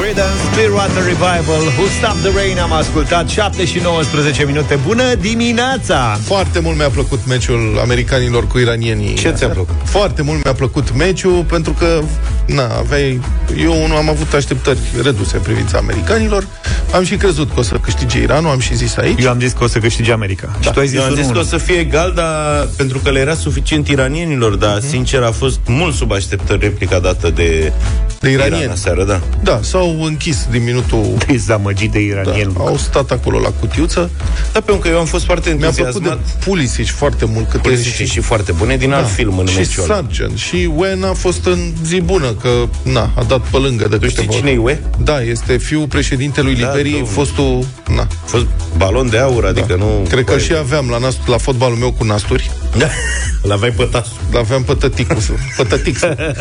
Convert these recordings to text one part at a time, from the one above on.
Creedence Clearwater Revival Who Stopped the Rain am ascultat 7 și 19 minute Bună dimineața! Foarte mult mi-a plăcut meciul americanilor cu iranienii Ce ți-a plăcut? Foarte mult mi-a plăcut meciul Pentru că, na, aveai Eu nu am avut așteptări reduse în privința americanilor Am și crezut că o să câștige Iranul Am și zis aici Eu am zis că o să câștige America da. Și tu ai zis, Eu am zis unul. că o să fie egal, dar pentru că le era suficient iranienilor, dar Mhm. sincer a fost mult sub așteptări replica dată de, De iranieni. Iran aseară, da. Da, s-au închis din minutul Dezamăgit de da, iranieni Au stat acolo la cutiuță Da, pentru că eu am fost foarte Mi-a plăcut de entuziasmat. Pulisic foarte mult câte Pulisic și foarte bune din alt film în Da. și meciul ăla. Sargent și Wen a fost în zi bună Că, na, a dat pe lângă de Tu știi câteva cine e Ue? Da, este fiul președintelui Da, Liberii domnule. Fostul, na, A fost balon de aur, adică nu... Cred că și aveam la, nast- la fotbalul meu cu nasturi Da, îl aveai pe tasul. Aveam pe tăticusul, pe tătixul.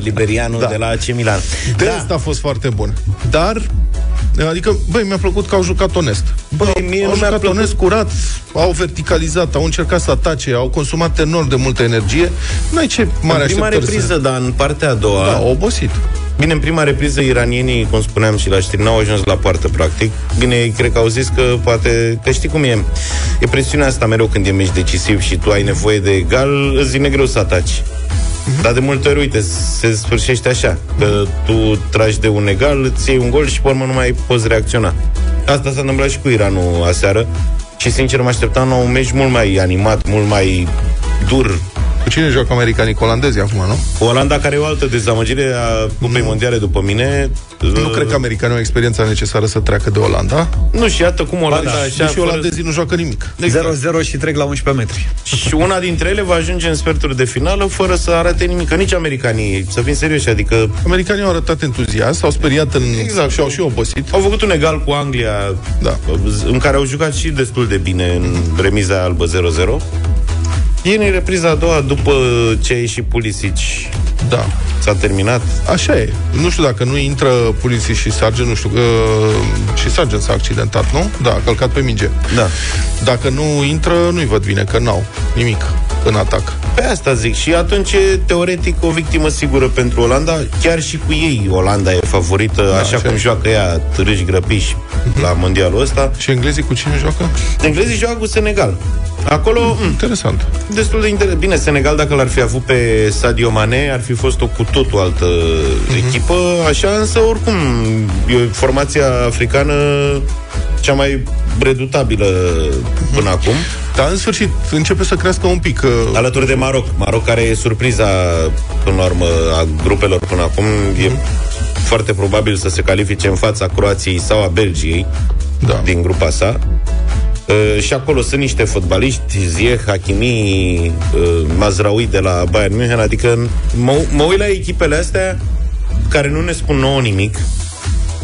Liberianul Da. de la AC Milan. De Da. asta a fost foarte bun. Dar, adică, băi, mi-a plăcut că au jucat onest. Băi, mie au nu mi-a jucat plăcut. onest, curat, au verticalizat, au încercat să atace, au consumat enorm de multă energie. N-ai ce mare În prima așteptări repriză, să... dar în partea a doua... Da, au obosit. Bine, în prima repriză, iranienii, cum spuneam și la știri, n-au ajuns la poartă, practic. Bine, ei cred că au zis că poate... Că știi cum e? E presiunea asta mereu când e meci decisiv și tu ai nevoie de egal, îți vine greu să ataci. Dar de multe ori, uite, se sfârșește așa Că tu tragi de un egal, îți iei un gol și pe urmă nu mai poți reacționa. Asta s-a întâmplat și cu Iranul aseară Și sincer mă așteptam la un meci mult mai animat, mult mai dur. Cu cine joacă americanii? Cu olandezii acum, nu? Olanda care e o altă dezamăgire a Cupei Mondiale după mine Nu cred că americanii au experiența necesară să treacă de Olanda. Nu, și iată cum Olanda Da, așa... și fără- olandezii nu joacă nimic. 0-0 și trec la 11 metri Și una dintre ele va ajunge în sferturi de finală fără să arate nimic. Că nici americanii, să fim serioși, adică Americanii au arătat entuziasm, s-au speriat în... Exact. și au și obosit. au făcut un egal cu Anglia, Da. în care au jucat și destul de bine în remiza albă 0-0. Ei în repriza a doua, după ce a ieșit Pulisic, Da. s-a terminat. Așa e. Nu știu dacă nu intră poliții și Sargent, nu știu, că și Sargent s-a accidentat, nu? Da, a călcat pe minge. Da. Dacă nu intră, nu-i văd bine, că n-au nimic în atac. Pe asta zic. Și atunci e teoretic o victimă sigură pentru Olanda. Chiar și cu ei Olanda e favorită, da, așa, așa cum e. joacă ea târâși grăpiși la mondialul ăsta. Și englezii cu cine joacă? Englezii joacă cu Senegal. Acolo, m, Interesant. destul de interesant. Bine, Senegal, dacă l-ar fi avut pe Sadio Mane, ar fi fost o cu totul altă echipă, așa, însă, oricum, e formația africană cea mai redutabilă până acum, Dar în sfârșit începe să crească un pic. uh, alături de Maroc. Maroc care e surpriza, până la urmă, a grupelor până acum, e foarte probabil să se califice în fața Croației sau a Belgiei Da. din grupa sa. Uh, și acolo sunt niște fotbaliști, Ziyech, Hakimi, uh, Mazraoui de la Bayern München, adică mă, mă uit la echipele astea care nu ne spun nouă nimic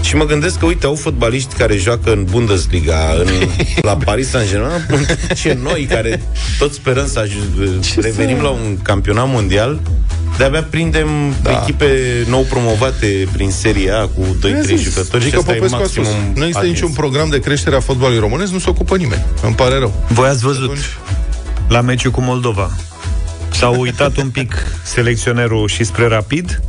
și mă gândesc că, uite, au fotbaliști care joacă în Bundesliga, în, la Paris Saint-Germain, ce noi, care tot sperăm să aj- revenim la un campionat mondial, de-abia prindem da. echipe nou promovate prin Serie A cu 2-3 jucători și Gică asta e Popescu a spus, maximum nu există atins. niciun program de creștere a fotbalului românesc, nu se ocupă nimeni. Îmi pare rău. Voi ați văzut Atunci- la meciul cu Moldova S-a uitat un pic selecționerul și spre rapid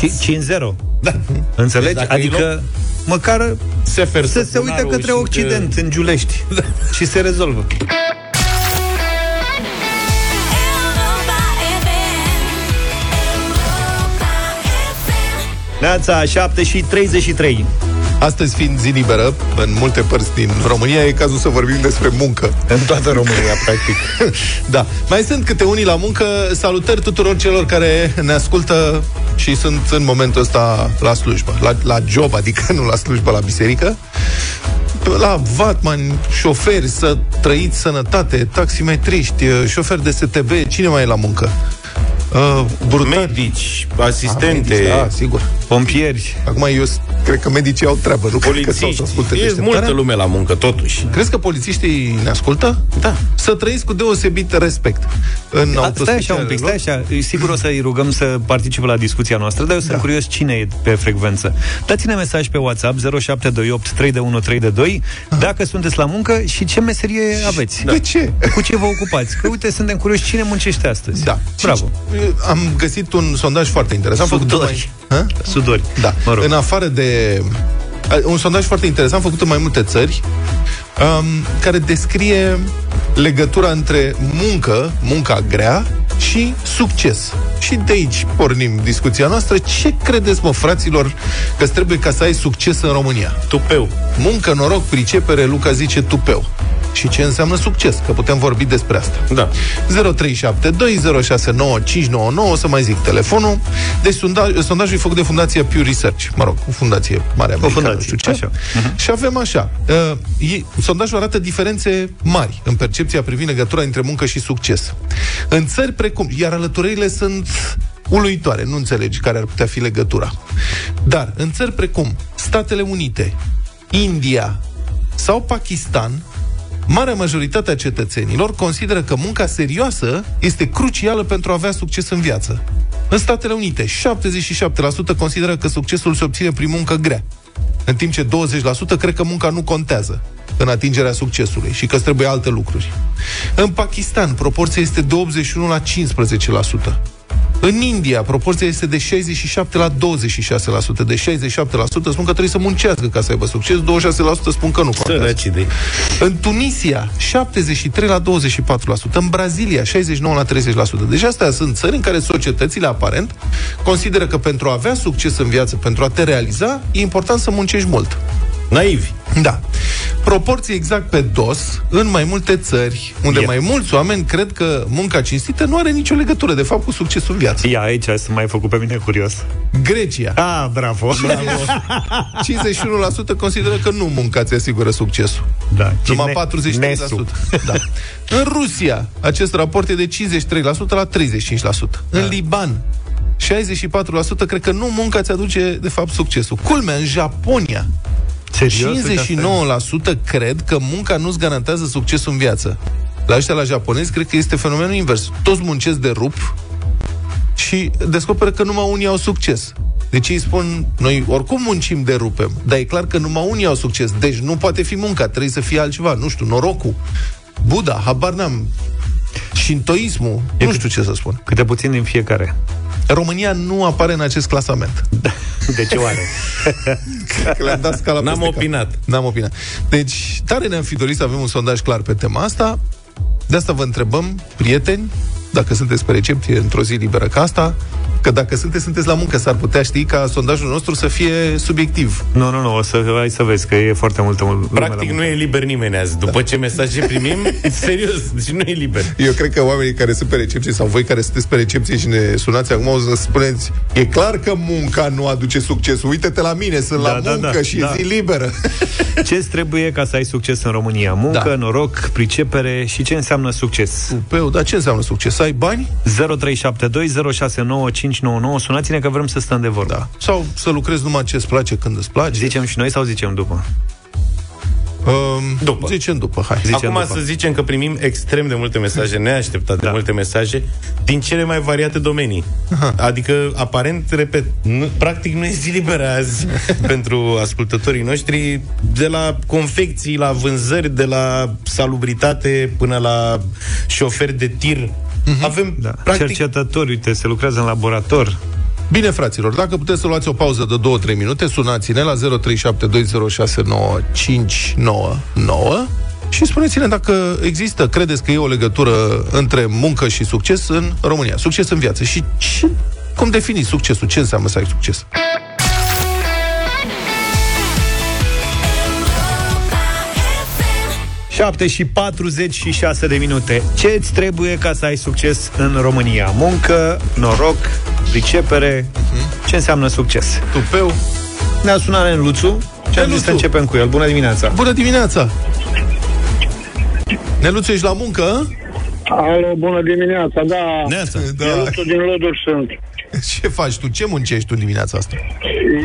Ci- 5-0 Da. Înțelegi? Deci dacă e adică măcar Sefer să se uite către Occident, în Giulești. Și se rezolvă. Neața, 7 și 33 Astăzi fiind zi liberă, în multe părți din România, e cazul să vorbim despre muncă. În toată România, practic Da. Mai sunt câte unii la muncă. Salutări tuturor celor care ne ascultă și sunt în momentul ăsta la slujbă. La, la job, adică nu la slujbă, la biserică. La vatman, șoferi, să trăiți sănătate, taximetriști, șoferi de STB, cine mai e la muncă? Uh, brutari. Medici, asistente, Da, sigur. Pompieri Acum eu s- cred că medicii au treabă, nu cred că stau să polițiști. asculte E deșteptarea. multă lume la muncă, totuși. Crezi că polițiștii ne ascultă? Da. Să trăiți cu deosebit respect în Da, Stai așa un pic, stai autospecialele așa Sigur o să-i rugăm să participe la discuția noastră Dar eu sunt Da. curios cine e pe frecvență Dați-ne mesaj pe WhatsApp 0728 32132 Dacă sunteți la muncă și ce meserie aveți lor. De ce? Cu ce vă ocupați? Că uite, suntem curioși cine muncește astăzi Da. Bravo Și- am găsit un sondaj foarte interesant. făcut Sudori. Mai... Ha? Sudori. Da. Mă rog. În afară de... Un sondaj foarte interesant făcut în mai multe țări um, care descrie legătura între muncă, munca grea și succes. Și de aici pornim discuția noastră. Ce credeți, mă, fraților, că trebuie ca să ai succes în România? Tupeu. Muncă, noroc, pricepere, Luca zice tupeu. Și ce înseamnă succes? Că putem vorbi despre asta. Da. 0372069599 o să mai zic telefonul. Deci sondaj, sondajul e făcut de Fundația Pew Research. Mă rog, o fundație mare americană, fundație, nu știu ce. așa. Uh-huh. Și avem așa. Uh, e, sondajul arată diferențe mari în percepția privind legătura între muncă și succes. În țări precum... Iar alăturările sunt uluitoare, nu înțelegi care ar putea fi legătura. Dar în țări precum Statele Unite, India sau Pakistan, Marea majoritate a cetățenilor consideră că munca serioasă este crucială pentru a avea succes în viață. În Statele Unite, 77% consideră că succesul se obține prin muncă grea, în timp ce 20% cred că munca nu contează în atingerea succesului și că îți trebuie alte lucruri. În Pakistan, proporția este de 81 la 15%. În India, proporția este de 67 la 26%. De 67% spun că trebuie să muncească ca să aibă succes, 26% spun că nu contează. Săraci de În Tunisia, 73 la 24%. În Brazilia, 69 la 30%. Deci astea sunt țări în care societățile, aparent, consideră că pentru a avea succes în viață, pentru a te realiza, e important să muncești mult. Naivi. Da. Proporții exact pe dos în mai multe țări, unde Ia. mai mulți oameni cred că munca cinstită nu are nicio legătură, de fapt, cu succesul în viață. Ia, aici să mai făcut pe mine curios. Grecia. Ah, bravo. 51% consideră că nu munca ți asigură succesul. Da. Numai Cine- 43%. Nesu. Da. În Rusia, acest raport e de 53% la 35%. Da. În Liban, 64% cred că nu munca ți aduce, de fapt, succesul. Culmea, în Japonia, Serios? Uite, asta e. 59% cred că munca nu-ți garantează succesul în viață. La ăștia, la japonezi, cred că este fenomenul invers. Toți muncesc de rup și descoperă că numai unii au succes. Deci ei spun, noi oricum muncim de rupem, dar e clar că numai unii au succes. Deci nu poate fi munca, trebuie să fie altceva, nu știu, norocul. Buddha, habar n-am. Shintoismul, E nu cât- știu ce să spun. Câte puțin din fiecare. România nu apare în acest clasament. De ce oare? Că le-am dat scala N-am peste cap. opinat. N-am opinat. Deci, tare ne-am fi dorit să avem un sondaj clar pe tema asta. De asta vă întrebăm, prieteni, dacă sunteți pe recepție într-o zi liberă ca asta, că dacă sunteți, sunteți la muncă, s-ar putea ști ca sondajul nostru să fie subiectiv. nu, nu, nu, o să, hai să vezi că e foarte multă lume la Practic nu e liber nimeni azi. După ce mesaje primim, serios, deci nu e liber. Eu cred că oamenii care sunt pe recepție sau voi care sunteți pe recepție și ne sunați acum o să spuneți e clar că munca nu aduce succes. Uite-te la mine, sunt Da, la da, muncă da, și da. e zi liberă. Ce trebuie ca să ai succes în România? Muncă, Da. noroc, pricepere și ce înseamnă succes? Peu, dar ce înseamnă succes? Să ai bani? 0372069599 Sunați-ne că vrem să stăm de vorbă. Da. Sau să lucrezi numai ce îți place când îți place? Zicem și noi sau zicem după? Um, După. Zicem după, hai. Zicem Acum după. să zicem că primim extrem de multe mesaje, neașteptate de Da. multe mesaje, din cele mai variate domenii. Adică, aparent, repet, nu, practic nu e zi liberă azi pentru ascultătorii noștri, de la confecții, la vânzări, de la salubritate până la șoferi de tir. Avem, Da. practic, Cercetători, uite, se lucrează în laborator. Bine, fraților, dacă puteți să luați o pauză de 2-3 minute, sunați-ne la 0372069599 și spuneți-ne dacă există, credeți că e o legătură între muncă și succes în România. Succes în viață. Și ce, cum definiți succesul? Ce înseamnă să ai succes? 7 și 46 de minute. Ce îți trebuie ca să ai succes în România? Muncă, noroc, pricepere. Ce înseamnă succes? Tupeu. Ne-a sunat în Luțu și am zis Neluțu. să începem cu el. Bună dimineața! Bună dimineața! Neluțu, ești la muncă? Alo, bună dimineața, da. Neața. Da. Eu din Loduri sunt. Ce faci tu? Ce muncești tu dimineața asta?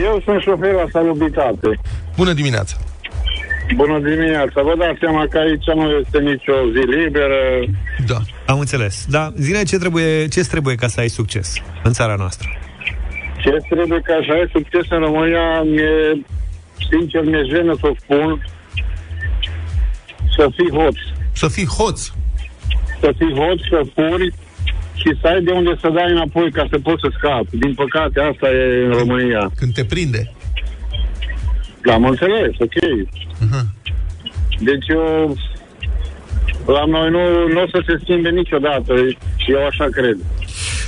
Eu sunt șofer la salubritate. Bună dimineața! Bună dimineața. Vă dați seama că aici nu este nicio zi liberă. Da. Am înțeles. Da, zine ce trebuie, ce trebuie ca să ai succes în țara noastră. Ce trebuie ca să ai succes în România, mie, sincer, mi-e jenă să o spun, să fii hoț. Să fii hoț. Să fii hoț, să furi și să ai de unde să dai înapoi ca să poți să scapi. Din păcate, asta e în România. Când te prinde. Am înțeles, ok. Aha. Deci eu, la noi nu, nu o să se schimbe niciodată și eu așa cred.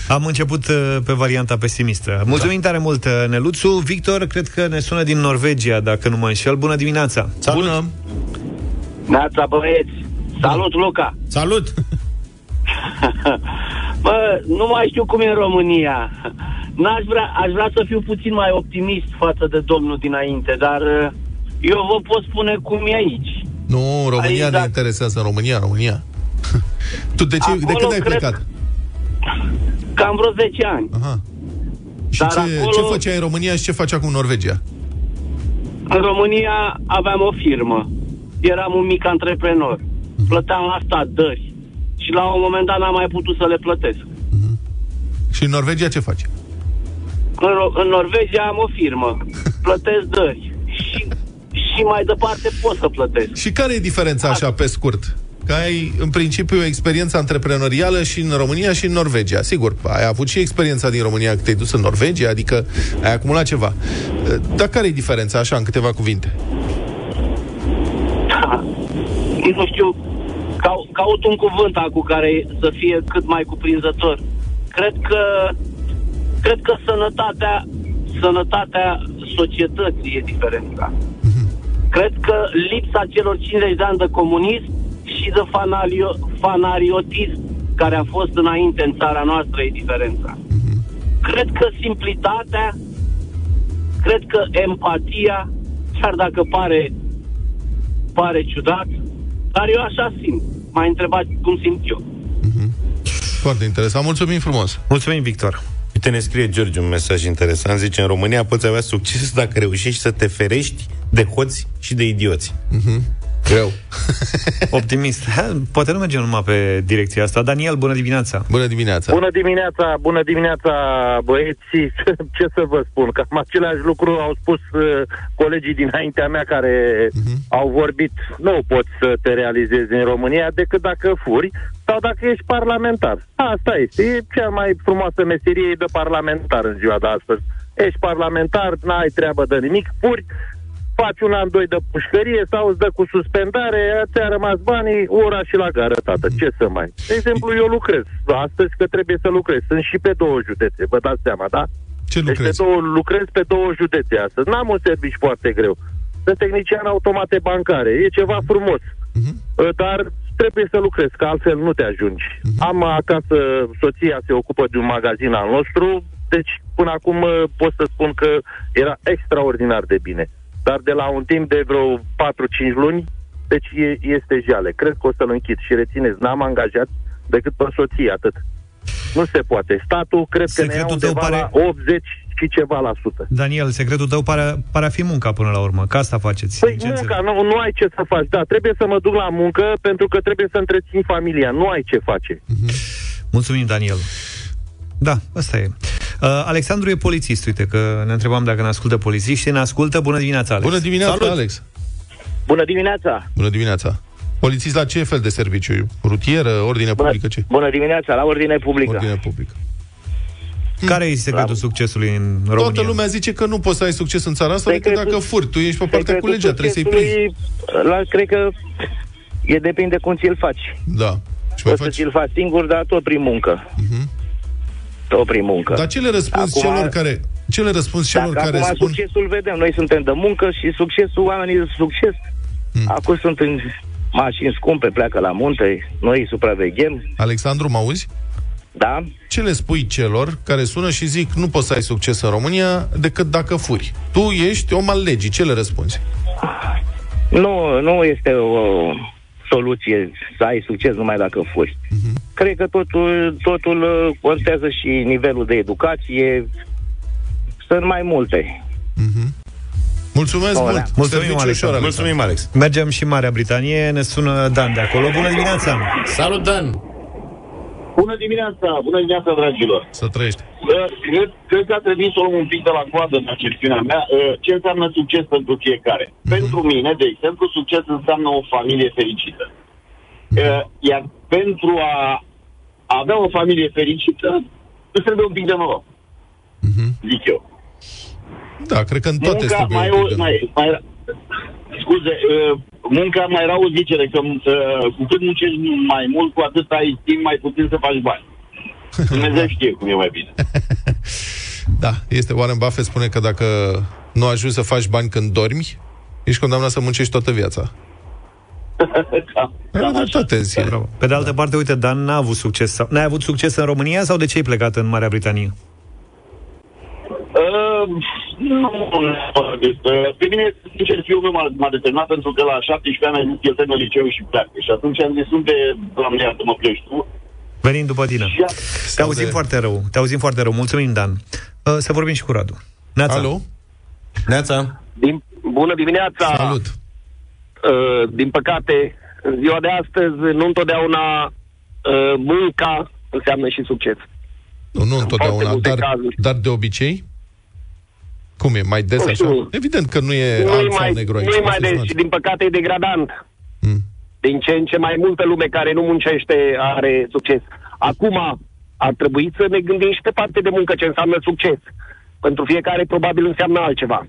Am început uh, pe varianta pesimistă. Mulțumim da. tare mult, uh, Neluțu. Victor, cred că ne sună din Norvegia, dacă nu mă înșel. Bună dimineața! Salut. Bună! Neața, băieți! Salut, Luca! Salut! Bă, nu mai știu cum e în România. N-aș vrea, aș vrea să fiu puțin mai optimist față de domnul dinainte, dar uh, eu vă pot spune cum e aici. Nu, România Aici, ne dacă- interesează, în România, România. tu de, ce, de Acolo când ai cred- plecat? Cam vreo 10 ani. Aha. Și Dar ce, acolo- ce făceai în România și ce faci acum în Norvegia? În România aveam o firmă. Eram un mic antreprenor. Plăteam la stat dări. Și la un moment dat n-am mai putut să le plătesc. Și în Norvegia ce faci? În, Ro- în Norvegia am o firmă. Plătesc dări. Și, și mai departe pot să plătesc. Și care e diferența așa pe scurt? Că ai, în principiu, o experiență antreprenorială și în România și în Norvegia. Sigur, ai avut și experiența din România că te-ai dus în Norvegia, adică ai acumulat ceva. Dar care e diferența, așa, în câteva cuvinte? nu știu, cau, caut un cuvânt cu care să fie cât mai cuprinzător. Cred că cred că sănătatea sănătatea societății e diferența. Cred că lipsa celor 50 de ani de comunism și de fanario, fanariotism care a fost înainte în țara noastră e diferența. Cred că simplitatea, cred că empatia, chiar dacă pare pare ciudat, dar eu așa simt. M-ai întrebat cum simt eu. Foarte interesant. Mulțumim frumos. Mulțumim, Victor. Uite, ne scrie George un mesaj interesant. Zice, în România poți avea succes dacă reușești să te ferești de hoți și de idioți. Greu. Optimist. Ha, poate nu mergem numai pe direcția asta. Daniel, bună dimineața! Bună dimineața. Bună dimineața, bună dimineața, băieții. Ce să vă spun? Cam același lucru au spus uh, colegii dinaintea mea care uh-huh. au vorbit. Nu poți să te realizezi în România decât dacă furi sau dacă ești parlamentar. Asta este. E cea mai frumoasă meserie de parlamentar în ziua de astăzi. Ești parlamentar, n-ai treabă de nimic, furi, faci un an, doi de pușcărie sau îți dă cu suspendare, ți-a rămas banii, ora și la gară, tată. Ce să mai... De exemplu, eu lucrez astăzi că trebuie să lucrez. Sunt și pe două județe, vă dați seama, da? Ce Deci pe lucrezi? două, lucrez pe două județe astăzi. N-am un serviciu foarte greu. Sunt tehnician automate bancare. E ceva frumos. Mhm. Uh, Dar trebuie să lucrezi, că altfel nu te ajungi. Am acasă, soția se ocupă de un magazin al nostru, deci până acum uh, pot să spun că era extraordinar de bine. Dar de la un timp de vreo 4-5 luni, deci e, este jale. Cred că o să-l închid și rețineți, n-am angajat decât pe soție, atât. Nu se poate. Statul cred că ne ia Secretul tău undeva pare- la 80 și ceva la sută. Daniel, secretul tău pare, pare a fi munca până la urmă, că asta faceți. Păi Ce munca, înțeleg? nu, nu ai ce să faci. Da, trebuie să mă duc la muncă pentru că trebuie să întrețin familia. Nu ai ce face. Mulțumim, Daniel. Da, asta e. Uh, Alexandru e polițist, uite că ne întrebam dacă ne ascultă polițiștii. Ne ascultă, bună dimineața, Alex. Bună dimineața, Salut! Alex. Bună dimineața! Bună dimineața. Polițist la ce fel de serviciu? Rutieră, ordine Bună, publică, ce? bună dimineața, la ordine publică. Ordine publică. Care e secretul succesului în România? Toată lumea zice că nu poți să ai succes în țara asta decât Secretul- dacă furi. Tu ești pe partea Secretul cu legea, trebuie să-i prinzi. succesului, La, cred că e depinde cum ți-l faci. Da. Și mai Poți să faci... ți-l faci singur, dar tot prin muncă. Mhm. Tot prin muncă. Dar ce le răspunzi Acum- celor care... Ce le răspunzi celor Dacă care acum spun... succesul vedem, noi suntem de muncă și succesul, oamenii de succes, Hmm. acum sunt în mașini scumpe, pleacă la munte, noi îi supraveghem, Alexandru, mă auzi? Da? Ce le spui celor care sună și zic nu poți să ai succes în România decât dacă furi? Tu ești om al legii, ce le răspunzi? Nu, nu este o soluție să ai succes numai dacă furi. Mhm. Cred că totul, totul uh, contează și nivelul de educație. Sunt mai multe. Mulțumesc Hola. mult! Mulțumim, Serviciu Alex. ușor, Mulțumim, Alex. Mergem și în Marea Britanie, ne sună Dan de acolo. Bună dimineața! Salut, Dan! Bună dimineața, bună dimineața, dragilor. Să trăiești. Uh, Cred, cred că a trebuit să o luăm un pic de la coadă în accepțiunea mea. Uh, Ce înseamnă succes pentru fiecare? Pentru mine, de exemplu, succes înseamnă o familie fericită. Uh, Iar pentru a a avea o familie fericită, îți trebuie un pic de noroc. Zic eu. Da, cred că în toate munca trebuie mai, un pic de- mai, mai, scuze, uh, munca mai rău zice că uh, cu cât muncești mai mult, cu atât ai timp mai puțin să faci bani. Dumnezeu știe cum e mai bine. Da, este Warren Buffett spune că dacă nu ajungi să faci bani când dormi, ești condamnat să muncești toată viața. Cam- Are cam așa. dreptate în sine. Bravo. Pe de altă parte, uite, Dan n-a avut succes. Sau, n-ai avut succes în România sau de ce ai plecat în Marea Britanie? Uh, nu, nu, uh, pe mine, sincer, fiul meu m-a, m-a determinat pentru că la 17 ani a zis el termină liceu și pleacă. Și atunci am zis, unde, doamne, iartă, mă pleci tu? Venind după tine. Și a, Te auzim de- foarte rău. Te auzim foarte rău. Mulțumim, Dan. Uh, să vorbim și cu Radu. Neața. Alo? Neața. Din, bună dimineața! Salut! Uh, din păcate, în ziua de astăzi, nu întotdeauna uh, munca înseamnă și succes. Nu, nu întotdeauna, multe dar, cazuri. dar de obicei? Cum e? Mai des Nu așa? știu. Evident că nu e Nu alb mai, sau negru aici. nu să mai fiți de, nuanțe. și din păcate e degradant. Mm. Din ce în ce mai multă lume care nu muncește are succes. Acum ar trebui să ne gândim și pe parte de muncă ce înseamnă succes. Pentru fiecare probabil înseamnă altceva.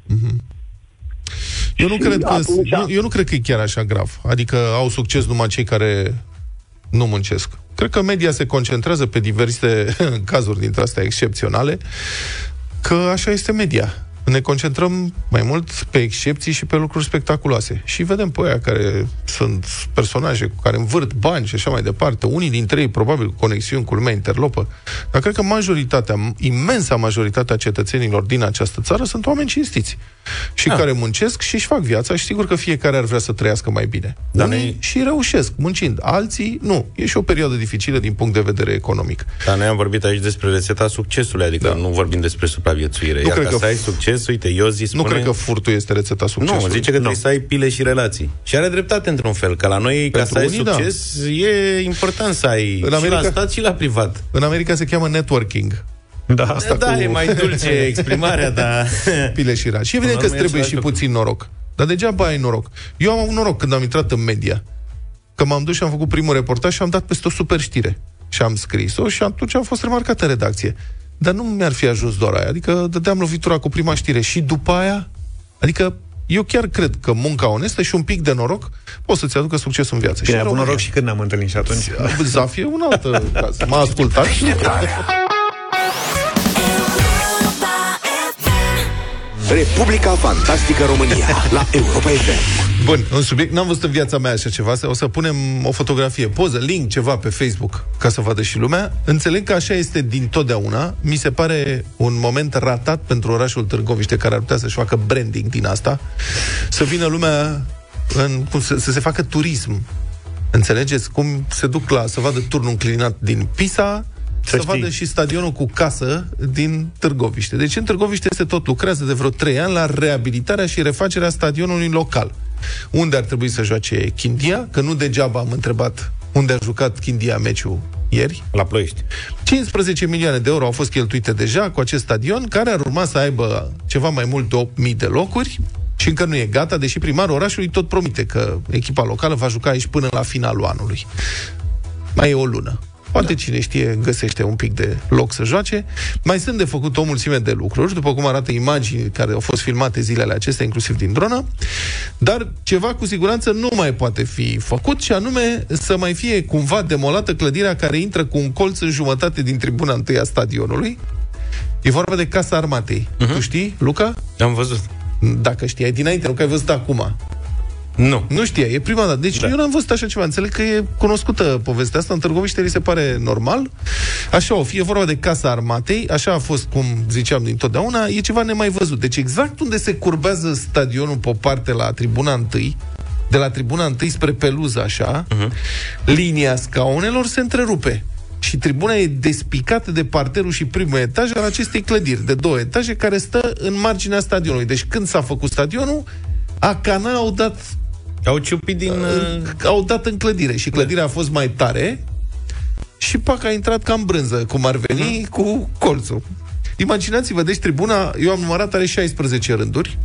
Eu nu, Și cred că, atunci- nu, eu nu cred că e chiar așa grav. Adică au succes numai cei care nu muncesc. Cred că media se concentrează pe diverse cazuri dintre astea excepționale, că așa este media. Ne concentrăm mai mult pe excepții și pe lucruri spectaculoase. Și vedem pe aia care sunt personaje cu care învârt bani și așa mai departe. Unii dintre ei, probabil, cu conexiuni cu lumea interlopă. Dar cred că majoritatea, imensa majoritatea cetățenilor din această țară sunt oameni cinstiți. Și Da. care muncesc și își fac viața și sigur că fiecare ar vrea să trăiască mai bine. Dar Unii noi- și reușesc, muncind. Alții, nu. E și o perioadă dificilă din punct de vedere economic. Dar noi am vorbit aici despre rețeta succesului, adică Da. nu vorbim despre supraviețuire. Nu Iar cred ca că- să ai succes, uite, Iozi spune... Nu cred că furtul este rețeta Nu, succesului. zice că trebuie să ai pile și relații. Și are dreptate într-un fel, că la noi, ca Pentru să ai unii, da. succes, e important să ai În și America- la stat și la privat. În America se cheamă networking. Da. Asta da, cu- e mai dulce exprimarea, dar... Pile și raci. Și evident că Până îți la urmă e trebuie și același puțin noroc. Dar degeaba ai noroc. Eu am avut noroc când am intrat în media. Că m-am dus și am făcut primul reportaj și am dat peste o super știre. Și am scris-o și atunci am fost remarcat în redacție. Dar nu mi-ar fi ajuns doar aia. Adică dădeam lovitura cu prima știre și după aia... Adică eu chiar cred că munca onestă și un pic de noroc poți să-ți aducă succes în viață. Bine, și ai în avut România. noroc și când ne-am întâlnit și atunci. Zaf e un alt uh, caz. M-a ascultat. Republica Fantastică România la Europa FM. Bun, un subiect, n-am văzut în viața mea așa ceva, o să punem o fotografie, poză, link, ceva pe Facebook, ca să vadă și lumea. Înțeleg că așa este din totdeauna. Mi se pare un moment ratat pentru orașul Târgoviște, care ar putea să-și facă branding din asta, să vină lumea în, cum să, să se facă turism. Înțelegeți? Cum se duc la să vadă turnul înclinat din Pisa, să, Să să știi. vadă și stadionul cu casă din Târgoviște. Deci în Târgoviște se tot lucrează de vreo 3 ani la reabilitarea și refacerea stadionului local. Unde ar trebui să joace Chindia? Că nu degeaba am întrebat unde a jucat Chindia meciul ieri. La Ploiești. 15 milioane de euro au fost cheltuite deja cu acest stadion, care ar urma să aibă ceva mai mult de 8.000 de locuri și încă nu e gata, deși primarul orașului tot promite că echipa locală va juca aici până la finalul anului. Mai e o lună. Poate cine știe găsește un pic de loc să joace. Mai sunt de făcut o mulțime de lucruri, după cum arată imagini care au fost filmate zilele acestea, inclusiv din dronă, dar ceva cu siguranță nu mai poate fi făcut și anume să mai fie cumva demolată clădirea care intră cu un colț în jumătate din tribuna întâi a stadionului. E vorba de Casa Armatei. Uh-huh. Tu știi, Luca? Am văzut. Dacă știai dinainte, nu că ai văzut acum. Nu. Nu știa, e prima dată. Deci da. eu n-am văzut așa ceva. Înțeleg că e cunoscută povestea asta. În Târgoviște li se pare normal. Așa o fi, e vorba de Casa Armatei. Așa a fost, cum ziceam dintotdeauna. E ceva nemai văzut. Deci exact unde se curbează stadionul pe o parte la tribuna întâi, de la tribuna întâi spre peluză, așa, uh-huh. linia scaunelor se întrerupe. Și tribuna e despicată de parterul și primul etaj al acestei clădiri, de două etaje, care stă în marginea stadionului. Deci când s-a făcut stadionul, Acana au dat Au ciupit din... uh, au dat în clădire și clădirea a fost mai tare și pac a intrat cam brânză, cum ar veni, cu colțul. Imaginați-vă, deci tribuna, eu am numărat, are 16 rânduri,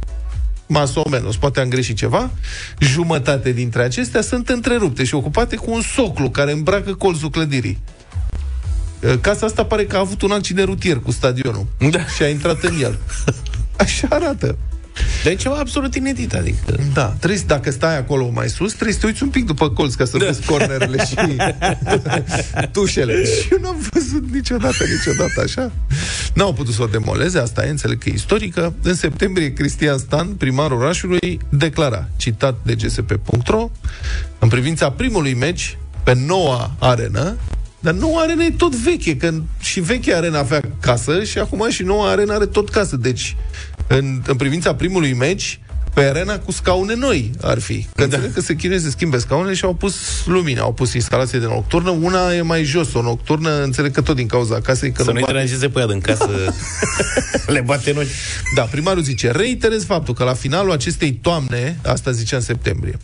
mas o menos, poate am greșit ceva, jumătate dintre acestea sunt întrerupte și ocupate cu un soclu care îmbracă colțul clădirii. Uh, Casa asta pare că a avut un accident rutier cu stadionul Da. și a intrat în el. Așa arată. Dar e ceva absolut inedit, adică... Da, trebuie, să- dacă stai acolo mai sus, trebuie să te uiți un pic după colț ca să vezi cornerele și tușele. Și eu n-am văzut niciodată, niciodată așa. N-au putut să o demoleze, asta e, înțeleg că e istorică. În septembrie, Cristian Stan, primarul orașului, declara, citat de gsp.ro, în privința primului meci pe noua arenă, dar noua arenă e tot veche, că și vechea arena avea casă și acum și noua arenă are tot casă. Deci, în, în privința primului meci, pe arena cu scaune noi ar fi. Că da. înțeleg că se chinuie să schimbe scaunele și au pus lumini, au pus instalație de nocturnă. Una e mai jos, o nocturnă, înțeleg că tot din cauza casei. Că Să nu-i bate. deranjeze pe ea din casă, le bate în ochi. Da, primarul zice, reiterez faptul că la finalul acestei toamne, asta zicea în septembrie,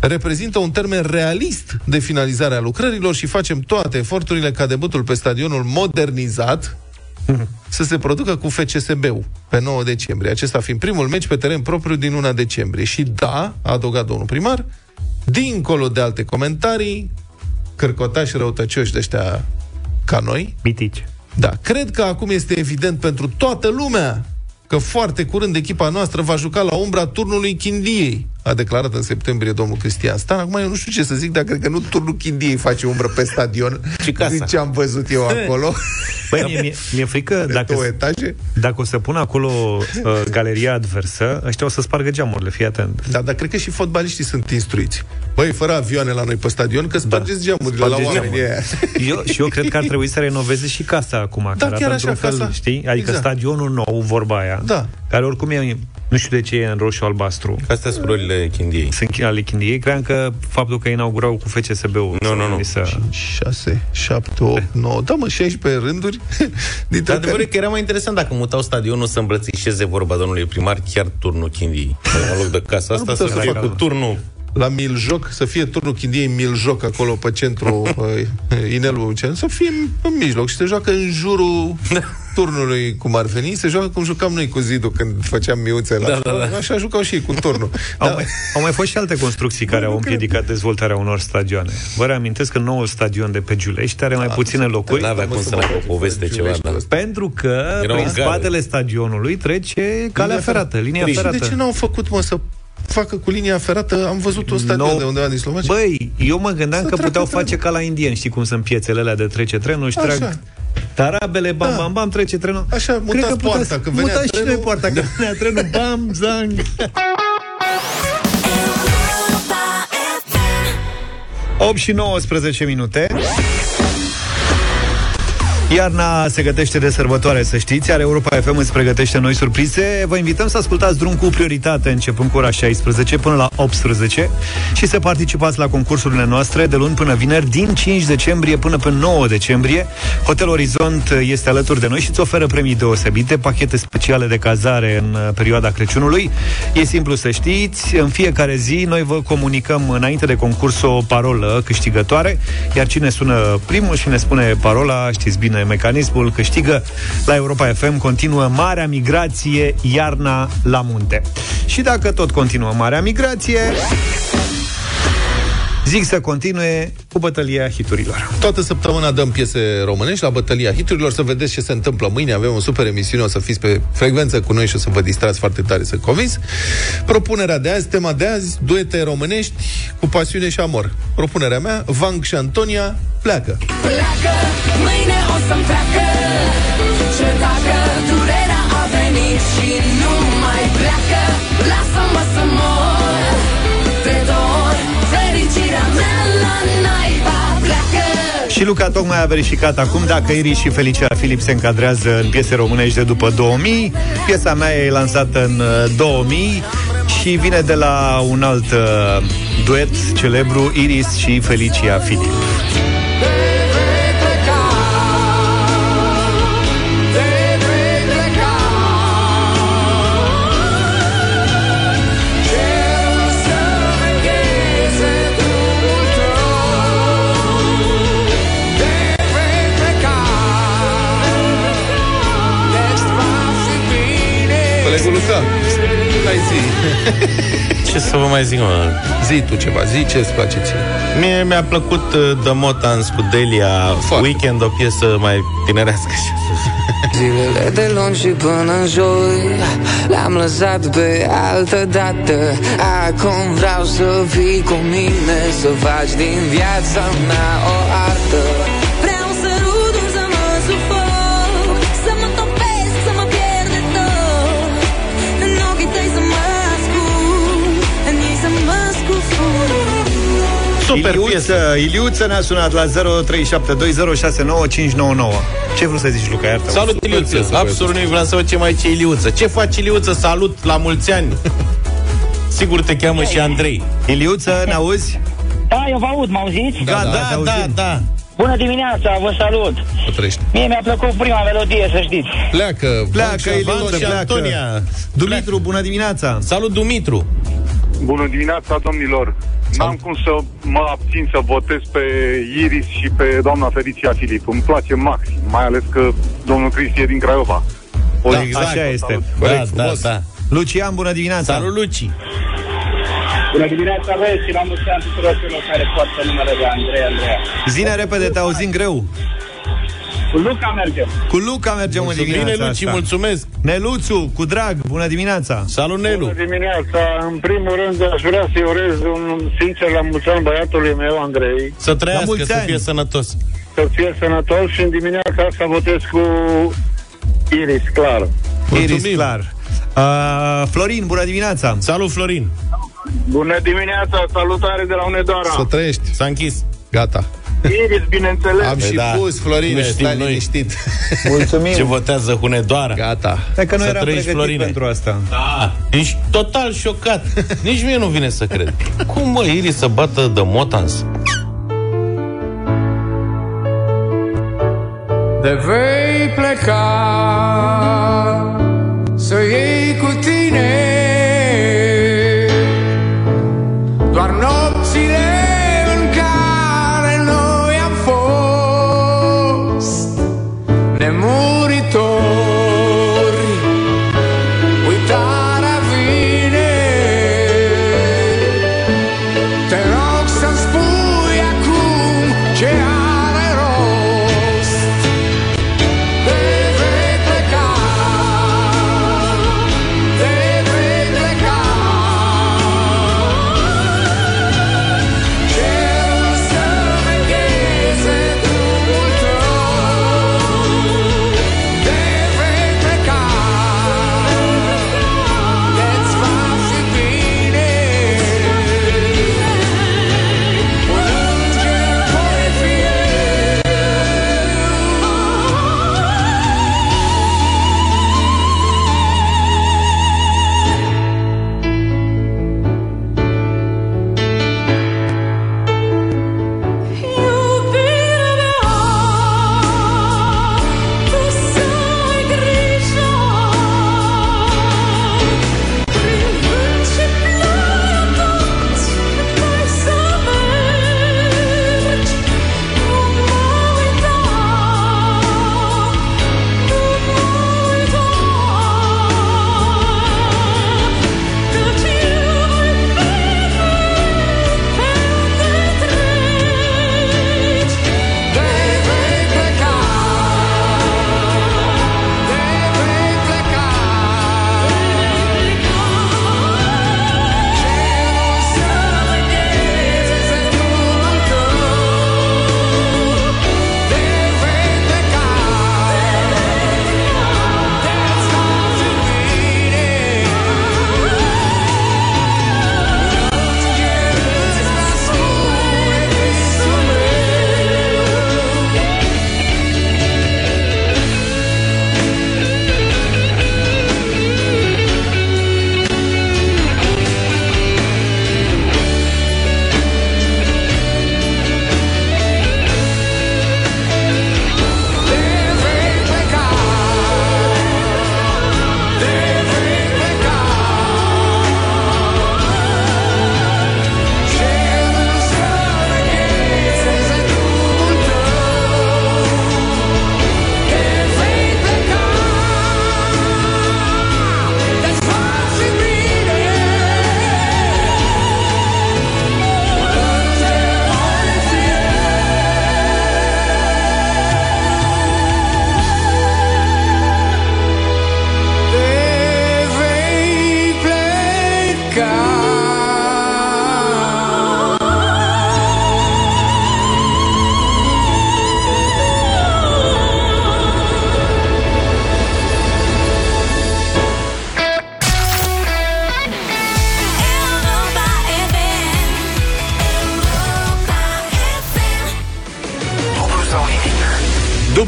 reprezintă un termen realist de finalizare a lucrărilor și facem toate eforturile ca debutul pe stadionul modernizat să se producă cu FCSB-ul pe 9 decembrie. Acesta fiind primul meci pe teren propriu din luna decembrie. Și da, a adăugat domnul primar, dincolo de alte comentarii, cărcotași răutăcioși de ăștia ca noi, Mitici. da, cred că acum este evident pentru toată lumea că foarte curând echipa noastră va juca la umbra turnului Chindiei, a declarat în septembrie domnul Cristian Stan. Acum eu nu știu ce să zic, dar cred că nu turnul Chindiei face umbră pe stadion, Ci casa. din ce am văzut eu acolo. Băi, mie, mie, mi-e frică Are dacă, două etaje. dacă o să pun acolo uh, galeria adversă, ăștia o să spargă geamurile, fii atent. Da, dar cred că și fotbaliștii sunt instruiți. Băi, fără avioane la noi pe stadion, că spargeți geamurile la Spargeți oameni. geamurile. aia. Eu, și eu cred că ar trebui să renoveze și casa acum. Da, care chiar arată așa, într-un fel, casa. Știi? Adică Exact. stadionul nou, vorba aia. Da. Care oricum e, nu știu de ce e în roșu-albastru. Astea sunt culorile Chindiei. Sunt ale Chindiei. Cream că faptul că inaugurau cu FCSB-ul. Nu, nu, nu. Să... 6, 7, 8, 9, da mă, 16 rânduri. Dintre Dar adevărul e că era mai interesant dacă mutau stadionul să îmbrățișeze vorba domnului primar chiar turnul Chindiei. În loc de casa asta să putea să fie facă. cu turnul la Miljoc, să fie turnul Chindiei în Miljoc, acolo pe centru, uh, inelul centru, să fie în, în mijloc și se joacă în jurul turnului, cum ar veni, se joacă cum jucam noi cu zidul când făceam miuțe la Da, da, da. Așa jucau și ei cu turnul. Au, Da. mai, au mai fost și alte construcții care au împiedicat dezvoltarea unor stadioane. Vă reamintesc că noul stadion de pe Giulești are mai puține locuri. N-avea cum să n-aibă o poveste ceva, da. Pentru că Era prin o gară. spatele stadionului trece calea ferată, linia Și ferată. de ce n-au făcut, mă, să facă cu linia ferată? Am văzut un stadion Nou- de undeva din Slovacia. Băi, eu mă gândeam Să că treacă puteau trenul. face ca la indieni, știi cum sunt piețele alea de trece trenul și Așa. trag tarabele, bam, Da. bam, bam, trece trenul. Așa, Cred mutați că puteți- poarta, când venea mutați și trenul. noi poarta, când venea trenul, bam, zang. 8 și 19 minute. Iarna se gătește de sărbătoare, să știți, iar Europa FM îți pregătește noi surprize. Vă invităm să ascultați drum cu prioritate începând cu ora 16 până la 18 și să participați la concursurile noastre de luni până vineri din 5 decembrie până pe 9 decembrie. Hotel Orizont este alături de noi și îți oferă premii deosebite, pachete speciale de cazare în uh, perioada Crăciunului. E simplu să știți, în fiecare zi noi vă comunicăm înainte de concurs o parolă câștigătoare, iar cine sună primul și ne spune parola, știți bine mecanismul, câștigă la Europa FM, continuă Marea Migrație, iarna la munte. Și dacă tot continuă Marea Migrație, zic să continue cu bătălia hiturilor. Toată săptămâna dăm piese românești la bătălia hiturilor, să vedeți ce se întâmplă mâine. Avem o super emisiune, o să fiți pe frecvență cu noi și o să vă distrați foarte tare, sunt convins. Propunerea de azi, tema de azi, duete românești cu pasiune și amor. Propunerea mea, Vang și Antonia, pleacă. Pleacă, mâine o să-mi treacă Ce dacă durerea a venit și nu mai pleacă Lasă-mă să mor Și Luca tocmai a verificat acum dacă Iris și Felicia Filip se încadrează în piese românești de după 2000. Piesa mea e lansată în uh, 2000 și vine de la un alt uh, duet celebru, Iris și Felicia Filip. Colegul Luca. Hai zi. Ce să vă mai zic, mă? Zi tu ceva, zi ce îți place ție. Mie mi-a plăcut uh, The Motans cu Delia Foarte. Weekend, o piesă mai tinerească și Zilele de luni și până în joi Le-am lăsat pe altă dată Acum vreau să fii cu mine Să faci din viața mea o artă Super Iliuță, piesă. Iliuță ne-a sunat la 0372069599. Ce vrei să zici, Luca? Iartă Salut, Iliuță! piesă, Absolut nu vreau să văd ce mai ce Iliuță. Ce faci, Iliuță? Salut, la mulți ani! Sigur te cheamă și Andrei. Iliuță, ne auzi? Da, eu vă aud, mă auziți? Da, da, te da, auzim. da. Bună dimineața, vă salut! O trăiești. Mie mi-a plăcut prima melodie, să știți. Pleacă. Pleacă, Vancea, Iliuță, Van și pleacă. Antonia. Dumitru, bună dimineața! Salut, Dumitru! Bună dimineața, domnilor! N-am cum să mă abțin să votez pe Iris și pe doamna Felicia Filip. Îmi place maxim, mai ales că domnul Cristi e din Craiova. O Da, exact, așa este. salut. Corect, da, da, frumos. da. Lucian, bună dimineața! Salut, Luci! Bună dimineața, băieți, și la mulți ani tuturor celor care poartă numele de Andrei Andreea. Zine repede, te auzim greu. Cu Luca mergem. Cu Luca mergem în dimineața Bine, Luci, asta. mulțumesc! Neluțu, cu drag, bună dimineața! Salut, Nelu! dimineața! În primul rând aș vrea să-i urez un sincer la mulți ani băiatului meu, Andrei, Să trăiască, mulți să ani. fie sănătos. să fie sănătos și în dimineața asta votez cu Iris, clar. Iris, Mulțumim. clar. Uh, Florin, bună dimineața! Salut, Florin! Bună dimineața, salutare de la Unedoara. Să trăiești. S-a închis. Gata. Iris, bineînțeles. Am și da. pus, Florine, Nu știm stai noi. liniștit. Mulțumim! Ce votează Hunedoara? Gata. Hai că nu Să eram trăiești, pregătit Florine. pentru asta. Da, ești total șocat. Nici mie nu vine să cred. Cum, mă, Iris să bată de Motans? De vei pleca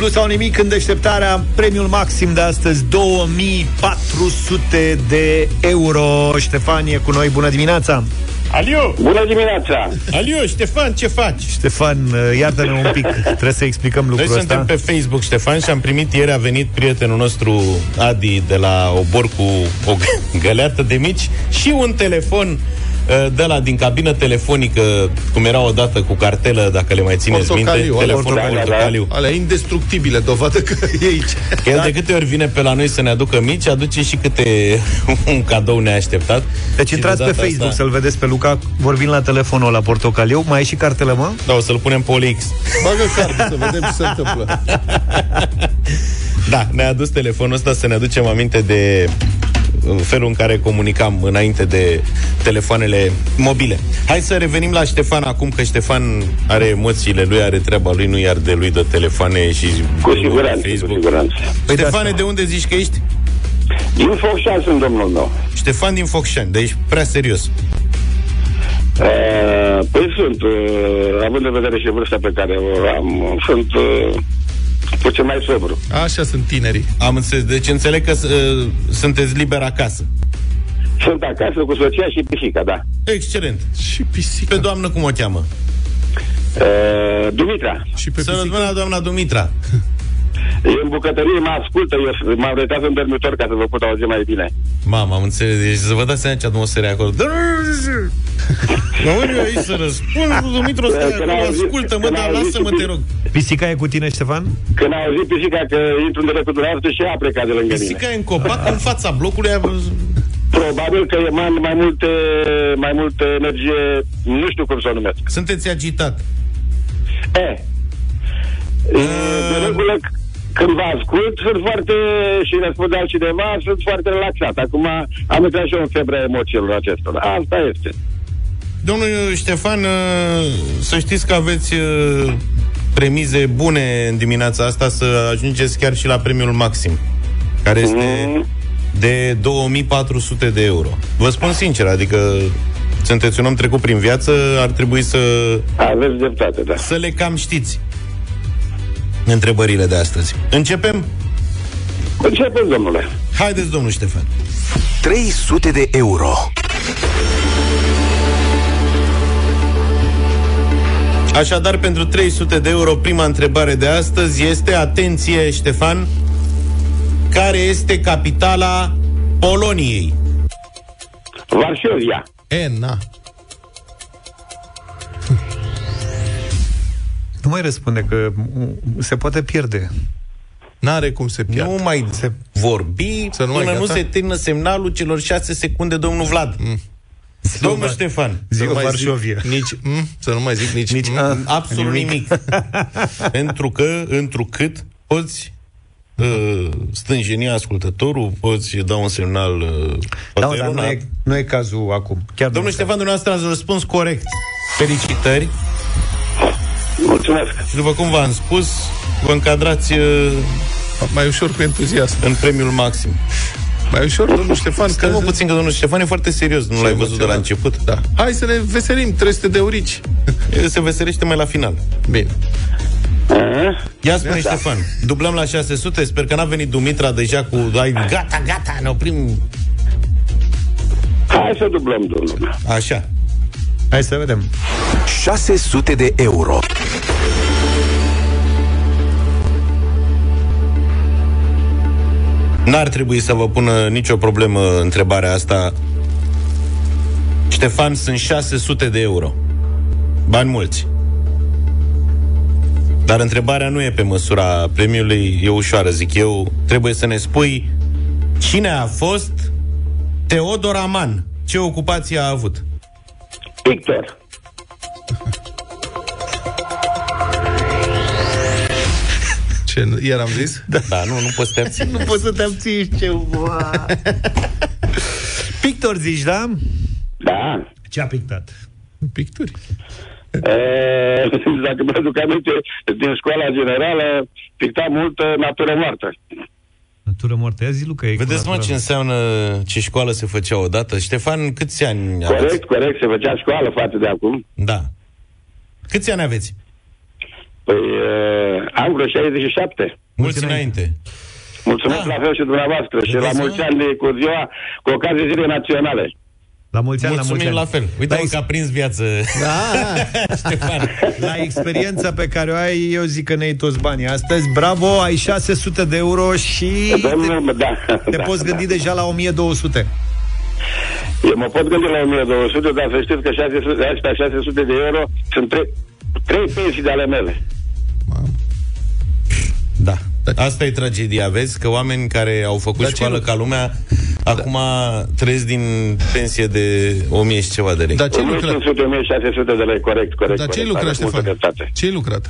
dublu sau nimic în deșteptarea Premiul maxim de astăzi 2400 de euro Ștefanie cu noi, bună dimineața Aliu! Bună dimineața! Aliu, Ștefan, ce faci? Ștefan, uh, iartă-ne un pic Trebuie să explicăm Noi lucrul suntem ăsta pe Facebook, Ștefan, și am primit ieri, a venit prietenul nostru Adi de la Obor cu o găleată de mici și un telefon uh, de la din cabină telefonică, cum era odată cu cartelă, dacă le mai țineți minte, Portocaliu, ăla telefon portocaliu. portocaliu. Alea indestructibile, dovadă că e aici. El de câte ori vine pe la noi să ne aducă mici, aduce și câte un cadou neașteptat. Deci Și intrați de pe data Facebook asta- să-l vedeți pe Luca vorbind la telefonul la portocaliu Mai e și cartele, mă? Da, o să-l punem pe OLX. Bagă cardul să vedem ce se întâmplă. Da, ne-a adus telefonul ăsta să ne aducem aminte de uh, felul în care comunicam înainte de telefoanele mobile. Hai să revenim la Ștefan acum, că Ștefan are emoțiile lui, are treaba lui, nu iar de lui de telefoane și Cu siguranță, Facebook. cu siguranță. Ștefane, de unde zici că ești? Din Focșan sunt domnul meu. Ștefan din Focșani, deci prea serios. Uh, păi sunt, uh, având în vedere și vârsta pe care o am, sunt uh, puțin mai sobru. Așa sunt tinerii. Am înțeles, deci înțeleg că uh, sunteți liber acasă. Sunt acasă cu soția și pisica, da. Excelent. Și pisica. Pe doamnă cum o cheamă? Uh, Dumitra, Și pe Să pisica. răzmâna doamna Dumitra. E în bucătărie, mă ascultă, eu m-am uitat în dormitor ca să vă pot auzi mai bine. Mama, am înțeles. Deci să vă dați seama ce atmosferă e acolo. Mă uit eu aici să răspund, Dumitru, stai Când acolo, auzi- ascultă-mă, când dar auzi lasă-mă, și- te rog. Pisica e cu tine, Ștefan? Când a auzit pisica că intru în direct cu dumneavoastră și ea a plecat de lângă mine. Pisica e în copac, în fața blocului, a văzut- Probabil că e mai, mai, multe, mai multă energie, nu știu cum să o numesc. sunteți agitat. E, e, de regulă, c- când vă ascult, sunt foarte, și răspund altcineva, sunt foarte relaxat. Acum am intrat și eu în febra emoțiilor acestora. Asta este. Domnul Ștefan, uh, să știți că aveți uh, premize bune în dimineața asta să ajungeți chiar și la premiul maxim, care este Mm. de 2400 de euro. Vă spun sincer, adică sunteți un om trecut prin viață, ar trebui să Aveți dreptate, da. să le cam știți întrebările de astăzi. Începem? Începem, domnule. Haideți, domnul Ștefan. 300 de euro. Așadar, pentru 300 de euro, prima întrebare de astăzi este, atenție, Ștefan, care este capitala Poloniei? Varșovia. E, na. Nu mai răspunde că m- se poate pierde. N-are cum se pierde. Nu mai se vorbi Să nu mai până nu gata? se termină semnalul celor 6 secunde, domnul Vlad. Mm. Domnul Ștefan, Să Zi nu o mai Varșovia. Zic, nici, mm, să nu mai zic nici, Nici mm, a. absolut nimic. Pentru că, întrucât, poți uh, stânjenia ascultătorul, poți da un semnal uh, Da, poate dar nu eronat. e, nu e cazul acum. Chiar nu Domnul e Ștefan, dumneavoastră ați răspuns corect. Felicitări. Mulțumesc. Și după cum v-am spus, vă încadrați uh, mai ușor cu entuziasm. în premiul maxim. Mai ușor, domnul Ștefan, că... Stai mă puțin că domnul Ștefan e foarte serios. Nu l-ai văzut de la emoționat. început? Da. Hai să ne veselim, 300 de eurici. El se veselește mai la final. Bine. Uh, Ia spune, Ștefan, dublăm la 600, sper că n-a venit Dumitra deja cu... Ai, gata, gata, ne oprim. hai să dublăm, domnule. Așa. Hai să vedem. 600 de euro. N-ar trebui să vă pună nicio problemă întrebarea asta. Ștefan, sunt 600 de euro. Bani mulți. Dar întrebarea nu e pe măsura premiului, e ușoară, zic eu. Trebuie să ne spui cine a fost Teodor Aman. Ce ocupație a avut? Victor. Ce, iar am zis? Da, da nu, nu poți să te abții. Nu poți să te abții ceva. Pictor zici, da? Da. Ce a pictat? Picturi. E, dacă mă aduc aminte, din școala generală picta multă natură moartă. Natură moartă. Ia zi, Luca, e cu Vedeți, mă, natură. ce înseamnă ce școală se făcea odată? Ștefan, câți ani Corect, aveți? corect, se făcea școală față de acum. Da. Câți ani aveți? Păi uh, am vreo 67. Mulți înainte. Mulțumesc la fel și dumneavoastră și la Vedeți, mulți mă? ani de cu ziua, cu ocazia zilei naționale. La mulți ani, la Mulțumim mulți ani. la fel. Uite, La, mă, că a prins viață. da, Ștefan. la experiența pe care o ai, eu zic că ne iei toți banii astăzi. Bravo, ai 600 de euro și Domnul, da, te da, poți da. gândi deja la 1200. Eu mă pot gândi la 1200, dar să știți că 600, astea 600 de euro sunt trei, trei pensii de ale mele. Da. Asta e tragedia, vezi? Că oameni care au făcut Dar ce școală nu- ca lumea, acum trăiesc din pensie de 1000 și ceva de lei. Dar ce ai lucrat? 1500, 1600 de lei, corect, corect. Dar ce ai corect. lucrat, Aveți multă Ștefan? dreptate. Ce ai lucrat?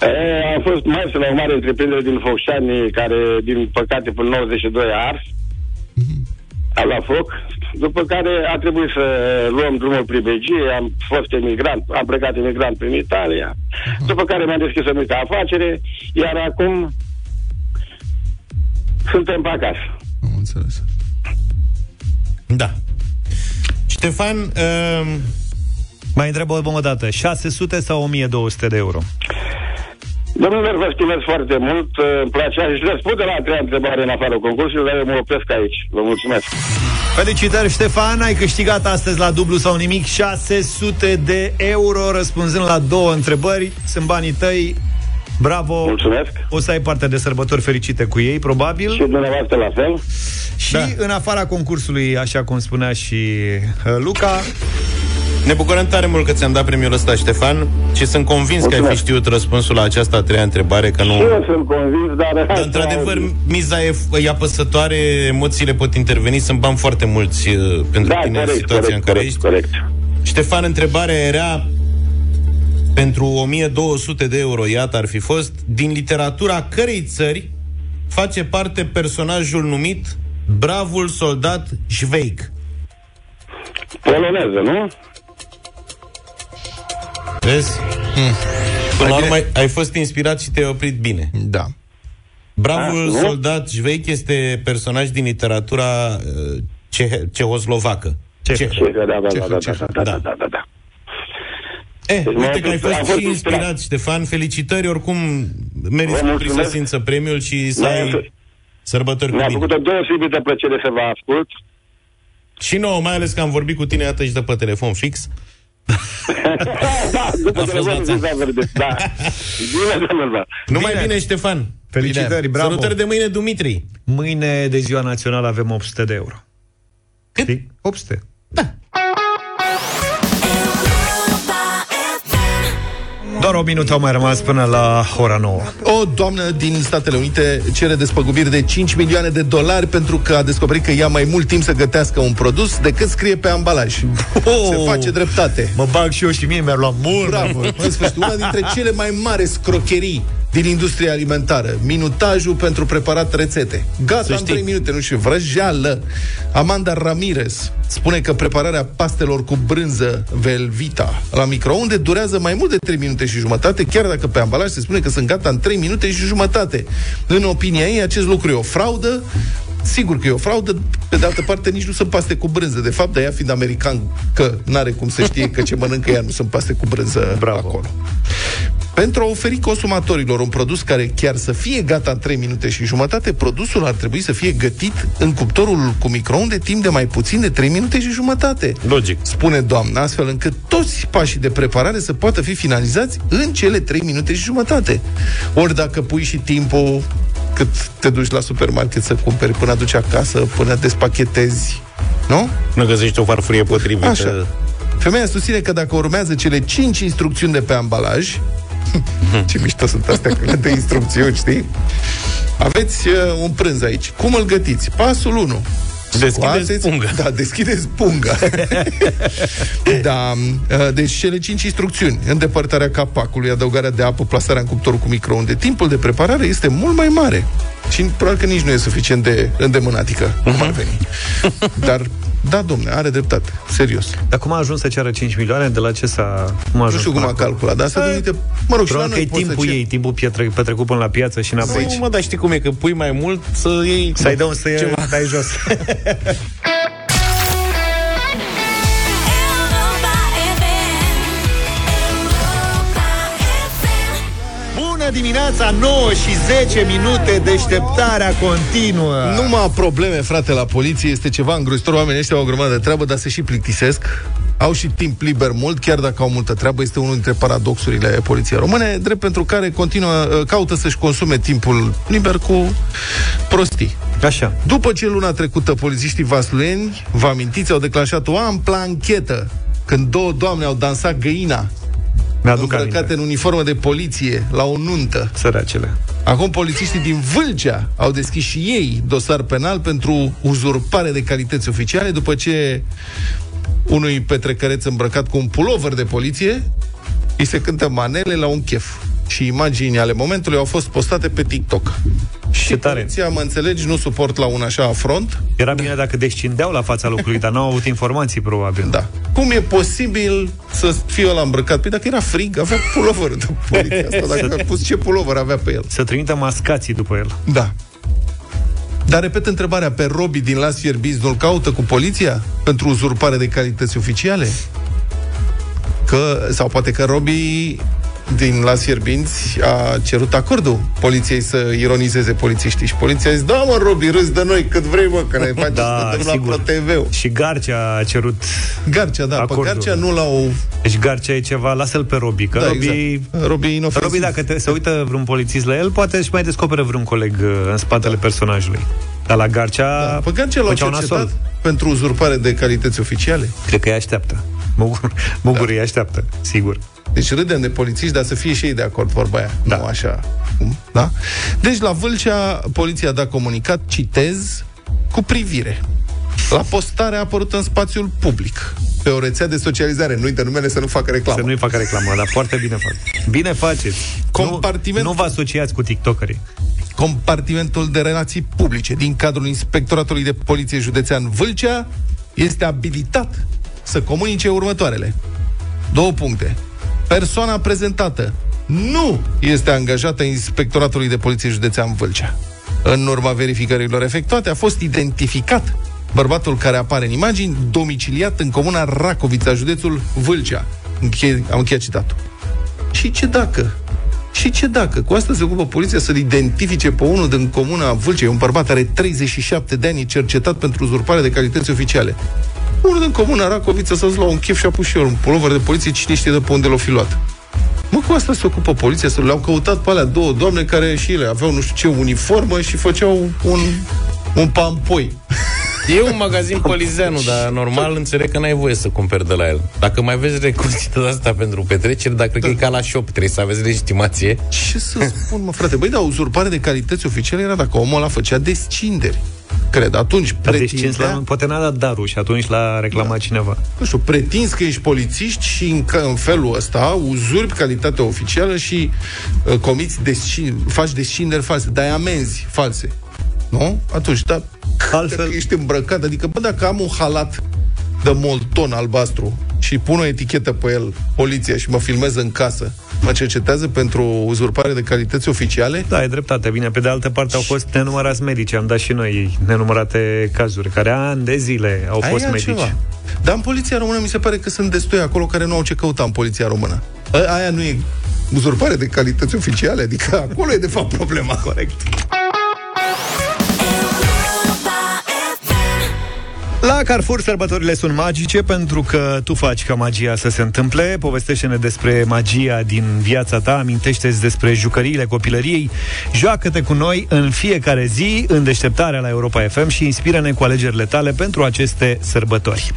E, am fost maestru la o mare întreprindere din Focșani, care, din păcate, până 92 a ars. A luat foc, după care a trebuit să luăm drumul pribegie, am fost emigrant, am plecat emigrant prin Italia, după care mi-am deschis o mică afacere, iar acum suntem pe acasă. Am înțeles. Da. Ștefan, uh, Mai întreb o dată, 600 sau 1200 de euro? Domnilor, vă stimez foarte mult, îmi place și răspunde la a treia întrebare în afară concursului, dar eu mă opresc aici. Vă mulțumesc. Felicitări, Ștefan, ai câștigat astăzi la dublu sau nimic 600 de euro răspunzând la două întrebări. Sunt banii tăi. Bravo! Mulțumesc. O să ai parte de sărbători fericite cu ei, probabil. Și dumneavoastră la fel. Și da. în afara concursului, așa cum spunea și uh, Luca, ne bucurăm tare mult că ți-am dat premiul ăsta, Ștefan, și sunt convins că ai fi Mulțumesc. știut răspunsul la această a treia întrebare, că nu... Și eu sunt convins, dar... Dar, într-adevăr, miza e, e apăsătoare, emoțiile pot interveni, sunt bani foarte mulți uh, pentru da, tine corect, în situația corect, în care corect, ești. corect. Ștefan, întrebarea era pentru 1200 de euro, iată ar fi fost, din literatura cărei țări face parte personajul numit Bravul soldat Șveic? Poloneză, nu? Vezi? Hmm. Până la urmă ai- ai fost inspirat și te-ai oprit bine. Da. Bravul Ah, nu? soldat Șveic este personaj din literatura uh, cehe- cehoslovacă. Cehă. Cehă. Și da, da, da, da, da, Cehă, da, da, da, da, da. Eh, Deci m-a uite că ai fost- fost am fost și inspirat. inspirat, Ștefan. Felicitări, oricum meriți Vă cu mulțumesc. prisosință premiul și să Da, ai eu- sărbători cu Mi-a bine. făcut o deosebită plăcere să vă ascult. Și nouă, mai ales că am vorbit cu tine, iată și de pe telefon fix. da, după A fost telefonul lațat. cu Zaverde, da. Bine, domnul, Numai bine, Ștefan. felicitări, bravo! Salutări de mâine, Dumitri. Mâine de ziua națională avem 800 de euro. Cât? Știi? 800. Doar o minut au mai rămas până la ora 9. O doamnă din Statele Unite cere despăgubiri de 5 milioane de dolari pentru că a descoperit că ia mai mult timp să gătească un produs decât scrie pe ambalaj. Se face dreptate. Mă bag și eu și mie mi-ar lua mult. Bravo! În sfârșit, una dintre cele mai mari scrocherii din industria alimentară. Minutajul pentru preparat rețete. Gata în știi. 3 minute, nu știu, vrăjeală. Amanda Ramirez spune că prepararea pastelor cu brânză Velvita la microunde durează mai mult de 3 minute și jumătate, chiar dacă pe ambalaj se spune că sunt gata în 3 minute și jumătate. În opinia ei, acest lucru e o fraudă, Sigur că e o fraudă, pe de altă parte nici nu sunt paste cu brânză. De fapt, de ea fiind american, că n-are cum să știe că ce mănâncă ea nu sunt paste cu brânză Bravo. acolo. Pentru a oferi consumatorilor un produs care chiar să fie gata în 3 minute și jumătate, produsul ar trebui să fie gătit în cuptorul cu microunde timp de mai puțin de 3 minute și jumătate. Logic. Spune doamna, astfel încât toți pașii de preparare să poată fi finalizați în cele 3 minute și jumătate. Ori dacă pui și timpul cât te duci la supermarket să cumperi până aduci acasă, până despachetezi, nu? Nu găsești o farfurie potrivită. Așa. Femeia susține că dacă urmează cele 5 instrucțiuni de pe ambalaj, ce mișto sunt astea când de instrucțiuni, știi? Aveți uh, un prânz aici. Cum îl gătiți? Pasul 1. Deschideți punga. Da, deschideți punga. da, uh, deci cele cinci instrucțiuni. Îndepărtarea capacului, adăugarea de apă, plasarea în cuptorul cu microunde. Timpul de preparare este mult mai mare. Și probabil că nici nu e suficient de îndemânatică, cum ar veni. Dar, da, domne, are dreptate. Serios. Dar cum a ajuns să ceară 5 milioane? De la ce s-a... Cum a Nu ajuns știu cum până a acolo? calculat, dar asta uite, mă rog, și la Probabil că noi e poți să timpul cer- ei, timpul pietre, petrecut până la piață și înapoi. Nu, mă, dar știi cum e, că pui mai mult să iei... Să-i dă un să Ceva. dai jos. Bună dimineața, 9 și 10 minute, deșteptarea continuă. Numai probleme, frate, la poliție este ceva îngrozitor. Oamenii ăștia au o grămadă de treabă, dar se și plictisesc. Au și timp liber mult, chiar dacă au multă treabă. Este unul dintre paradoxurile poliției române, drept pentru care continuă, uh, caută să-și consume timpul liber cu prostii. Așa. După ce luna trecută polițiștii vasluieni, vă amintiți, au declanșat o amplă anchetă când două doamne au dansat găina Mi-aduc îmbrăcate aminte. în uniformă de poliție la o nuntă. Săracele. Acum polițiștii din Vâlcea au deschis și ei dosar penal pentru uzurpare de calități oficiale după ce unui petrecăreț îmbrăcat cu un pulover de poliție îi se cântă manele la un chef. Și imagini ale momentului au fost postate pe TikTok. Și tare. poliția, mă înțelegi, nu suport la un așa afront. Era bine dacă descindeau la fața locului, dar n-au avut informații, probabil. Da. Cum e posibil să fie ăla îmbrăcat? Păi dacă era frig, avea pulover de poliție asta. Dacă a pus ce pulover avea pe el. Să trimită mascații după el. Da. Dar repet întrebarea, pe Robi din Las Fierbiți nu-l caută cu poliția pentru uzurpare de calități oficiale? Că, sau poate că Robi din Las Fierbinți a cerut acordul poliției să ironizeze polițiștii și poliția a zis, da mă Robi, râzi de noi cât vrei mă, că ne faci Da, să dăm la sigur. ProTV-ul. Și Garcea a cerut Garcea, da, pe Acordul. Garcea nu l-au... Deci Garcea e ceva, lasă-l pe Robi, că Da, Robi... exact. Robi e inofensiv. Robi, dacă te, se uită vreun polițist la el, poate își mai descoperă vreun coleg uh, în spatele personajului. Dar la Garcea... Da. Pe Garcea l-au făcea un cercetat asol. pentru uzurpare de calități oficiale. Cred că îi așteaptă. Mugur, mugur da. îi așteaptă, sigur. Deci râdem de polițiști, dar să fie și ei de acord, vorba aia. Da. Nu așa. Cum? Da? Deci la Vâlcea, poliția a dat comunicat, citez, cu privire. La postarea apărută în spațiul public, pe o rețea de socializare. Nu uite numele să nu facă reclamă. Să nu-i facă reclamă, dar foarte bine fac. Bine faceți. Compartiment- Nu, nu vă asociați cu tiktokerii. Compartimentul de relații publice din cadrul Inspectoratului de Poliție Județean Vâlcea este abilitat să comunice următoarele. Două puncte. Persoana prezentată nu este angajată Inspectoratului de Poliție Județean Vâlcea. În urma verificărilor efectuate a fost identificat bărbatul care apare în imagini, domiciliat în comuna Racovița, județul Vâlcea. Închei, am încheiat citatul. Și ce dacă? Și ce dacă? Cu asta se ocupă poliția să-l identifice pe unul din comuna Vâlcea. E un bărbat are 37 de ani, e cercetat pentru uzurpare de calități oficiale. Unul din comuna Racovița s-a dus la un chef și a pus și el un pulover de poliție, cine știe de pe unde l-o fi luat. Mă, cu asta se ocupă poliția, să le-au căutat pe alea două doamne care și ele aveau nu știu ce uniformă și făceau un, un pampoi. E un magazin polizeanu, dar normal înțeleg că n-ai voie să cumperi de la el. Dacă mai vezi recuzită de asta pentru petreceri, dar cred că e ca la shop, trebuie să aveți legitimație. Ce să spun, mă, frate? Băi, dar uzurpare de calități oficiale era dacă omul ăla făcea descinderi. Cred, atunci Dar descins pretindea, la, poate n-a dat darul și atunci l-a reclamat da. cineva. nu știu, pretinzi că ești polițiști și în, că- în felul ăsta uzurpi calitatea oficială și uh, comiți descin, faci descinderi false, dai amenzi false. Nu? Atunci, da, Altfel- dacă ești îmbrăcat, adică, bă, dacă am un halat de molton albastru și pun o etichetă pe el, poliția, și mă filmez în casă, mă cercetează pentru uzurpare de calități oficiale? Da, e dreptate. Bine, pe de altă parte au fost nenumărați medici. Am dat și noi nenumărate cazuri, care ani de zile au Aia fost e medici. altceva. Dar în poliția română mi se pare că sunt destui acolo care nu au ce căuta în poliția română. A- Aia nu e uzurpare de calități oficiale, adică acolo e de fapt problema. Corect. La Carrefour sărbătorile sunt magice pentru că tu faci ca magia să se întâmple. Povestește-ne despre magia din viața ta, amintește-ți despre jucăriile copilăriei. Joacă-te cu noi în fiecare zi în deșteptarea la Europa FM și inspiră-ne cu alegerile tale pentru aceste sărbători.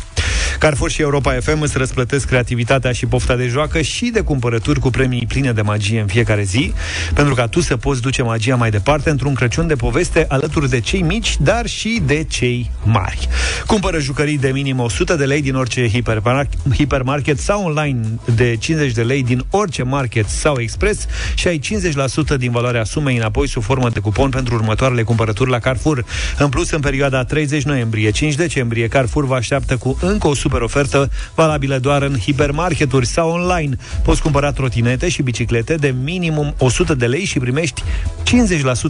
Carrefour și Europa FM îți răsplătesc creativitatea și pofta de joacă și de cumpărături cu premii pline de magie în fiecare zi, pentru ca tu să poți duce magia mai departe într-un Crăciun de poveste alături de cei mici, dar și de cei mari. Cumpără jucării de minim 100 de lei din orice hipermarket, sau online de 50 de lei din orice market sau Express și ai 50% din valoarea sumei înapoi sub formă de cupon pentru următoarele cumpărături la Carrefour. În plus, în perioada 30 noiembrie-5 decembrie, Carrefour vă așteaptă cu încă 100 descoperi ofertă valabilă doar în hipermarketuri sau online. Poți cumpăra trotinete și biciclete de minimum 100 de lei și primești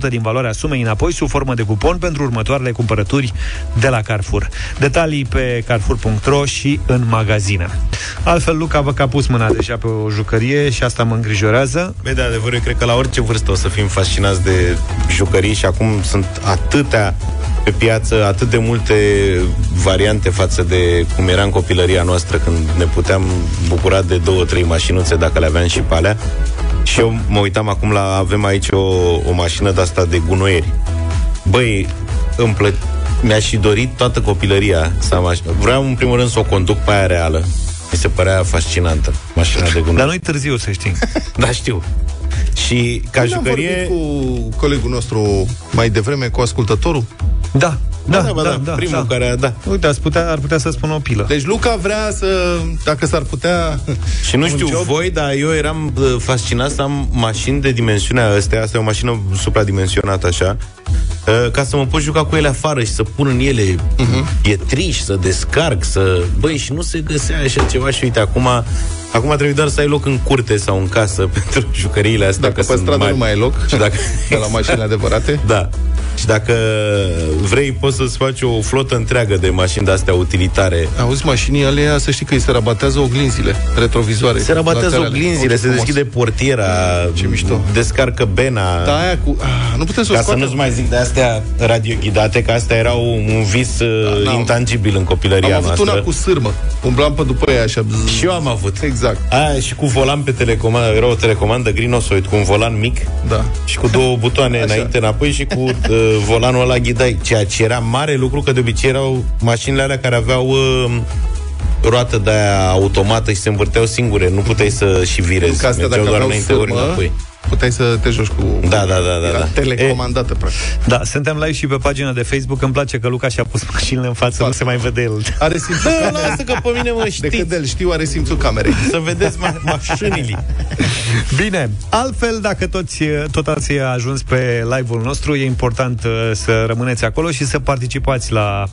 50% din valoarea sumei înapoi sub formă de cupon pentru următoarele cumpărături de la Carrefour. Detalii pe carrefour.ro și în magazine. Altfel, Luca vă a pus mâna deja pe o jucărie și asta mă îngrijorează. Băi, de adevăr, eu cred că la orice vârstă o să fim fascinați de jucării și acum sunt atâtea pe piață, atât de multe variante față de cum era în copilăria noastră când ne puteam bucura de două, trei mașinuțe dacă le aveam și pe alea. Și eu mă uitam acum la, avem aici o, o mașină de asta de gunoieri. Băi, îmi plă... mi-aș și dorit toată copilăria să am așa. Vreau în primul rând să o conduc pe aia reală. Mi se părea fascinantă, mașina de gunoi. Dar nu-i târziu, să știi. da, știu. Și ca Când am jucărie... vorbit cu colegul nostru mai devreme, cu ascultătorul? Da, da, da, da, da, primul da. care a, da. Uite, ar putea, ar putea să spun o pilă. Deci Luca vrea să, dacă s-ar putea... Și nu un știu job- voi, dar eu eram uh, fascinat să am mașini de dimensiunea astea, asta e o mașină supradimensionată așa, uh, ca să mă pot juca cu ele afară și să pun în ele Mhm. uh-huh. pietriși, să descarc, să... Băi, și nu se găsea așa ceva și uite, acum... Acum trebuie doar să ai loc în curte sau în casă pentru jucăriile astea. Dacă că pe sunt stradă mari. nu mai e loc, Și dacă... de la mașini adevărate. Da. Și dacă vrei, poți să-ți faci o flotă întreagă de mașini de-astea utilitare. Auzi, mașinii alea, să știi că îi se rabatează oglinzile retrovizoare. Se rabatează laterale. oglinzile, Oh, se frumos. deschide portiera, Ce mișto. descarcă bena. Da, aia cu... Ah, nu putem să o Ca să scoatem. nu-ți mai zic de astea radioghidate, că astea erau un vis uh, n-am. intangibil în copilăria Am avut noastră. una cu sârmă. Umblam pe după ea așa. bzz. Și eu am avut. Exact. Aia și cu volan pe telecomandă, era o telecomandă grinosoid cu un volan mic Da. și cu două butoane Așa. înainte, înapoi și cu uh, volanul ăla ghidai. Ceea ce era mare lucru, că de obicei erau mașinile alea care aveau uh, roată de aia automată și se învârteau singure. Nu puteai să și virezi. Că astea, Mergeau dacă doar aveau înainte, ori sârmă, înapoi. Puteai să te joci cu... Da, da, da, da, Era da. telecomandată, practic. Da, suntem live și pe pagina de Facebook. Îmi place că Luca și-a pus mașinile în față, nu se mai vede el. Are simțul Da, camerei. lasă că pe mine mă De știți. când îl știu, are simțul camerei. Să vedeți ma- mașinile. Bine, altfel, dacă toți, tot ați ajuns pe live-ul nostru, e important uh, să rămâneți acolo și să participați la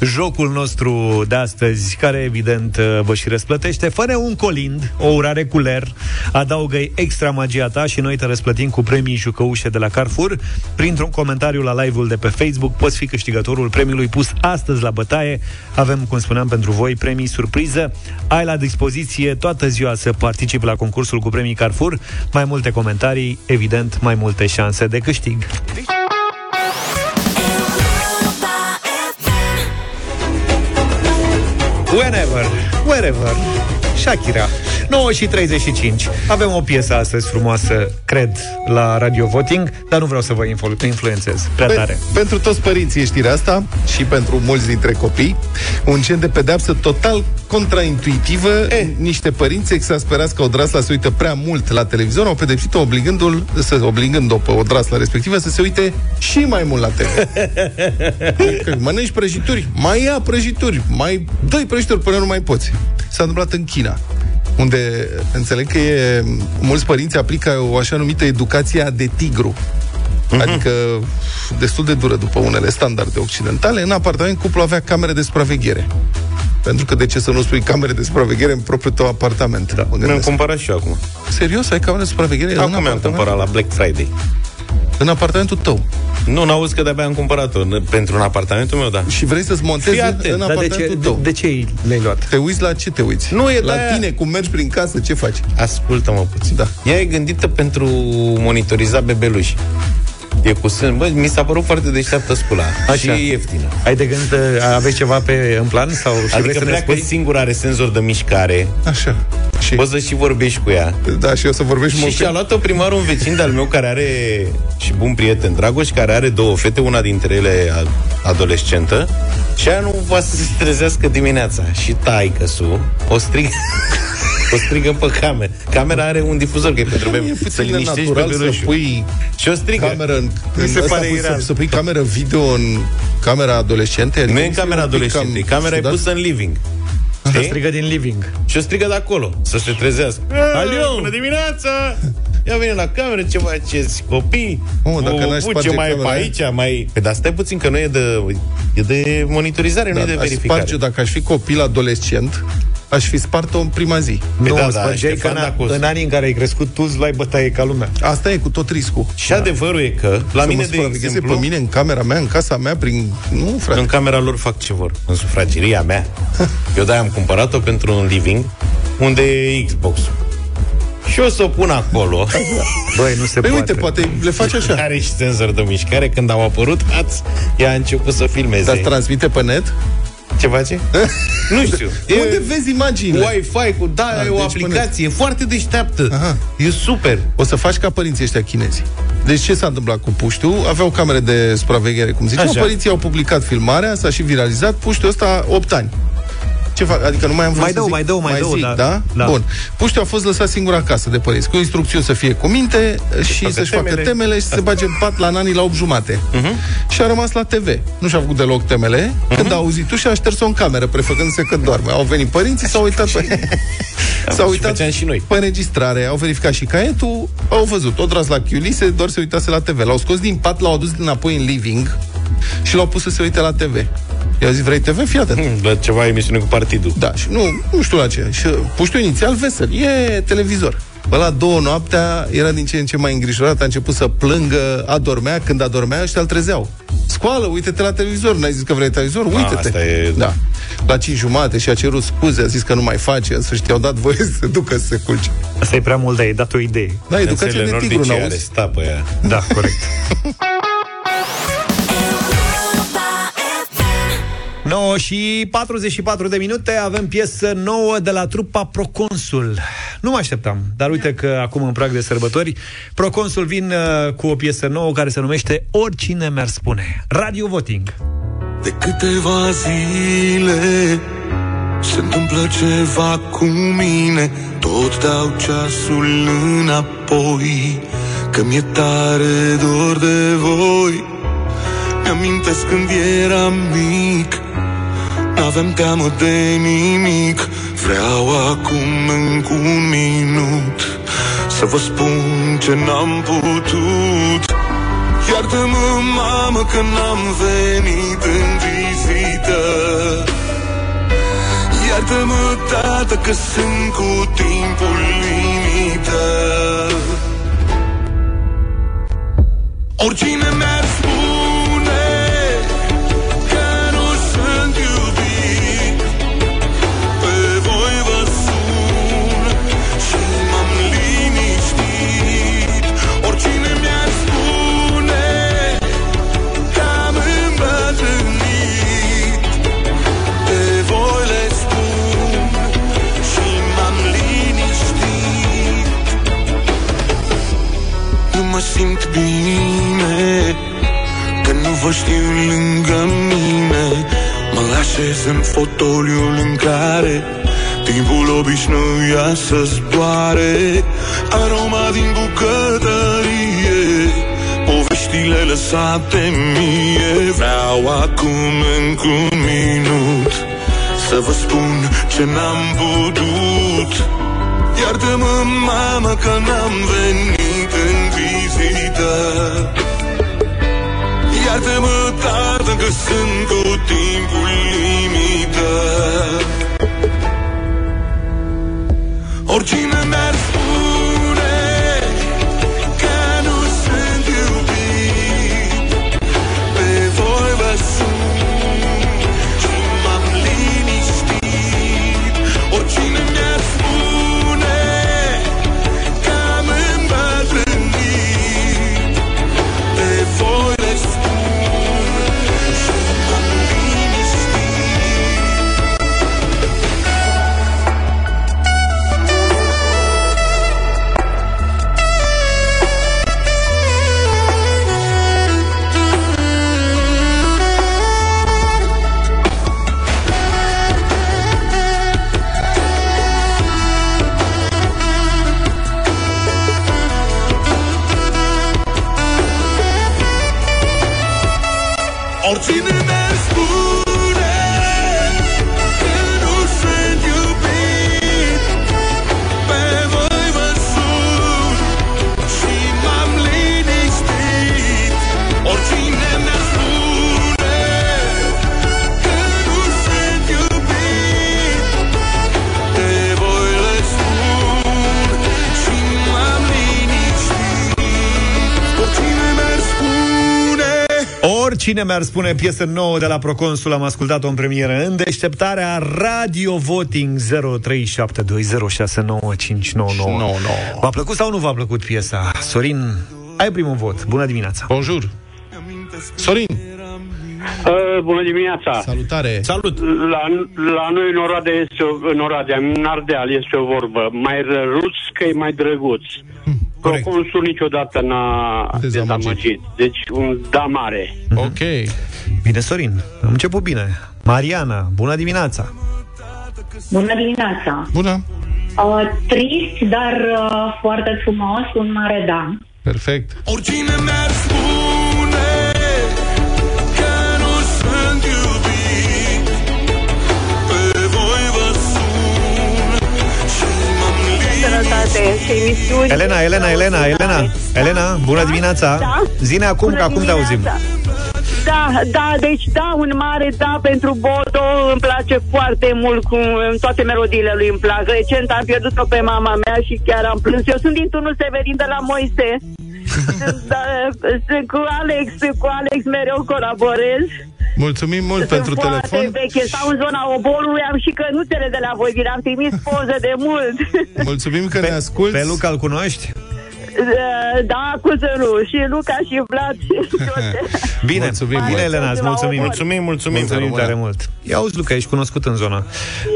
jocul nostru de astăzi, care evident uh, vă și răsplătește. Fără un colind, o urare cu ler, adaugă extra magia ta și noi te răsplătim cu premii jucăușe de la Carrefour. Printr-un comentariu la live-ul de pe Facebook poți fi câștigătorul premiului pus astăzi la bătaie. Avem, cum spuneam, pentru voi premii surpriză. Ai la dispoziție toată ziua să participi la concursul cu premii Carrefour. Mai multe comentarii, evident, mai multe șanse de câștig. Whenever, wherever Shakira 9 și 35 Avem o piesă astăzi frumoasă Cred, la Radio Voting Dar nu vreau să vă influ- influențez prea tare Pe, pentru toți părinții e știrea asta și pentru mulți dintre copii, un gen de pedeapsă total contraintuitivă. Eh. Niște părinți exasperați că odrasla se uită prea mult la televizor au pedepsit-o obligându-l, să, obligând-o pe odrasla respectivă să se uite și mai mult la TV. Că Mănânci prăjituri, mai ia prăjituri, mai dă prăjituri până nu mai poți. S-a întâmplat în China unde înțeleg că e, mulți părinți aplică o așa numită educație de tigru. Adică destul de dură după unele standarde occidentale. În apartament cuplul avea camere de supraveghere. Pentru că de ce să nu spui camere de supraveghere în propriul tău apartament? Da, mă Mi-am gândesc. cumpărat și eu acum. Serios? Ai camere de supraveghere în Acum mi-am apartament? cumpărat la Black Friday. În apartamentul tău. Nu, n-auzi că de-abia am cumpărat-o. N- Pentru un apartamentul meu, da. Și vrei să-ți montezi Fii în atent, Dar de apartamentul ce, tău. de, de ce le-ai luat? Te uiți la ce te uiți? Nu, e la de-aia- tine, cum mergi prin casă, ce faci? Ascultă-mă puțin. Da. Ea e gândită pentru monitoriza bebeluși. E cu sân. Bă, mi s-a părut foarte deșteaptă scula. Așa. Și e ieftină. Ai de gând, uh, aveți ceva pe, în plan? Sau și vrei Adică să ne pleacă spui? singur, are senzor de mișcare. Așa. Și, Poți să și vorbești cu ea. da, și o să vorbești Și mult. și-a luat-o primar un vecin de-al meu care are și bun prieten Dragoș, care are două fete, una dintre ele a- adolescentă și aia nu va să se trezească dimineața. Și taică su o strigă o strigă pe cameră. Camera are un difuzor, că e pentru E bebe, să puțin liniștești natural pe să bebelușul. pui Și o strigă. cameră în, Mi în se asta pare pui ireal. să, să pui cameră video în camera adolescente? Nu e în mi se camera un pic adolescentei, cam camera e ciudat. pusă în living. Te Știi? strigă din living Și o strigă de acolo, să se trezească. Alio! Bună dimineața! Ia vine la cameră, ce faceți, copii? Mă, dacă Bu- n-aș bu, sparge ce mai e pe camera aia? aici? Mai... Păi, dar stai puțin, că nu e de, e de monitorizare, nu e de Da, aș verificare. sparge, dacă aș fi copil adolescent, aș fi spart-o în prima zi. Nu, da, da, da, spărgeai Ștefan că în, Dacus. în anii în care ai crescut tu îți luai bătaie ca lumea. Asta e cu tot riscul. Și adevărul e că, la Să mine, mă de supravegheze exemplu, pe mine, în camera mea, în casa mea, prin... Nu, frate. în camera lor fac ce vor, în sufrageria mea. Eu de-aia am cumpărat-o pentru un living unde e Xbox-ul. Și o să o pun acolo. Băi, nu se Păi poate. uite, poate le faci așa. Are și senzor de mișcare. Când au apărut, ați, ea a început să filmeze. Dar transmite pe net? Ce face? nu știu. Unde vezi imaginile? Wi-Fi cu, da, Da, e o deci aplicație, e foarte deșteaptă. Aha. E super. O să faci ca părinții ăștia chinezi. Deci ce s-a întâmplat cu puștiu? Aveau camere de supraveghere, cum ziceam. Așa. Părinții au publicat filmarea, s-a și viralizat. Puștiu ăsta 8 ani. Ce fac? Adică nu mai am vrut Mai să dau, zic. mai dau, mai dau, zic, da. da? Da. Bun. Puștiu a fost lăsat singur acasă de părinți, cu instrucțiuni să fie cu minte și facă să-și facă temele. temele și să se bage în pat la nanii la 8 jumate. Mhm. Și a rămas la TV. Nu și-a făcut deloc temele. Când a auzit tu și a șters-o în cameră, prefăcându-se că doarme. Au venit părinții, s-au uitat pe... s-au și uitat făceam și noi. pe înregistrare, au verificat și caietul, au văzut, o tras la chiulise, doar se uitase la TV. L-au scos din pat, l-au adus înapoi în living și l-au pus să se uite la TV. I-a zis, vrei TV? Fii atent. La ceva emisiune cu partidul. Da, și nu, nu știu la ce. Și puștiu inițial vesel, e televizor. Bă, la două noaptea era din ce în ce mai îngrijorat, a început să plângă, adormea, când adormea ăștia îl trezeau. Scoală, uite-te la televizor, n-ai zis că vrei televizor? Uite-te. asta e- Da. La 5 jumate și a cerut scuze, a zis că nu mai face, în sfârșit i-au dat voie să se ducă să se culce. Asta e prea mult, dar ai dat o idee. Da, educația de tigru, nordice are n-auzi? sta pe ea. Da, corect. 9 și 44 de minute avem piesă nouă de la trupa Proconsul. Nu mă așteptam, dar uite că acum în prag de sărbători Proconsul vin uh, cu o piesă nouă care se numește Oricine mi-ar spune. Radio Voting. De câteva zile Se întâmplă ceva cu mine Tot dau ceasul înapoi Că mi-e tare dor de voi Mi-amintesc când eram mic. N-aveam teamă de nimic. Vreau acum încă un minut Să vă spun ce n-am putut. Iartă-mă, mamă, că n-am venit în vizită. Iartă-mă, tată, că sunt cu timpul limită. Oricine mi-ar vă știu lângă mine Mă așez în fotoliul în care Timpul obișnuia să zboare Aroma din bucătărie Poveștile lăsate mie Vreau acum încă un minut Să vă spun ce n-am putut. Iartă-mă, mamă, că n-am venit în vizită Iartă-mă, tată, că sunt cu timpul limită. Oricine mi-ar Cine mi-ar spune piesă nouă de la Proconsul Am ascultat-o în premieră în deșteptarea Radio Voting 0372069599 V-a plăcut sau nu v-a plăcut piesa? Sorin, ai primul vot. Bună dimineața! Bonjour! Sorin! Uh, bună dimineața! Salutare! Salut! La, la noi în Oradea, este o, în Oradea, în Ardeal este o vorbă. Mai răruț că e mai drăguț. Corect. Proconsul niciodată n-a Dezamăgit. dezamăgit. Deci un da mare. Ok. Bine, Sorin, am început bine. Mariana, bună dimineața! Bună dimineața! Bună! Uh, trist, dar uh, foarte frumos, un mare da. Perfect. Oricine mi-ar spune Sănătate și emisiuni. Elena, Elena, Elena, Elena, Elena, bună dimineața! Da. Zine acum, că acum te auzim. Da, da, deci da, un mare da pentru Bodo, îmi place foarte mult cu toate melodiile lui îmi plac. Recent am pierdut-o pe mama mea și chiar am plâns. Eu sunt din turnul Severin de la Moise. da, sunt cu Alex, cu Alex mereu colaborez. Mulțumim mult Sunt pentru foarte telefon. veche, stau în zona obolului, am și cănuțele de la voi, vi le-am trimis poze de mult. Mulțumim că ne asculti. Pe Luca îl cunoști? da, cu zărul, și Luca și Vlad și toate. Bine, Mulțumim bine, mult. Elena, îți mulțumim. Mulțumim, mulțumim. Mulțumim Bună. tare mult. Ia auzi, Luca, ești cunoscut în zona.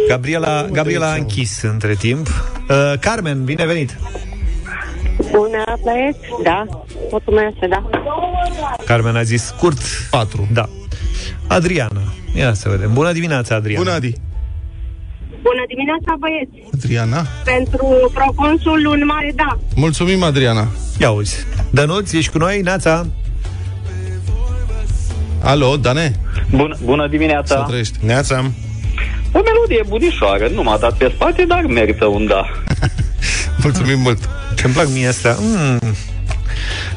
Gabriela, Gabriela a închis între timp. Uh, Carmen, bine venit. Bună, băieți? Da, votul meu este da. Carmen a zis scurt. 4. Da. Adriana. Ia să vedem. Bună dimineața, Adriana. Bună, Adi. Bună dimineața, băieți! Adriana. Pentru proconsul un mare da. Mulțumim, Adriana. Ia auzi. Dănuț, ești cu noi? Nața? Alo, Dane? Bună, bună Să dimineața! trăiești. Neața. O melodie bunișoară, nu m-a dat pe spate, dar merită un da. Mulțumim mult. Ce-mi plac mie astea. Mm.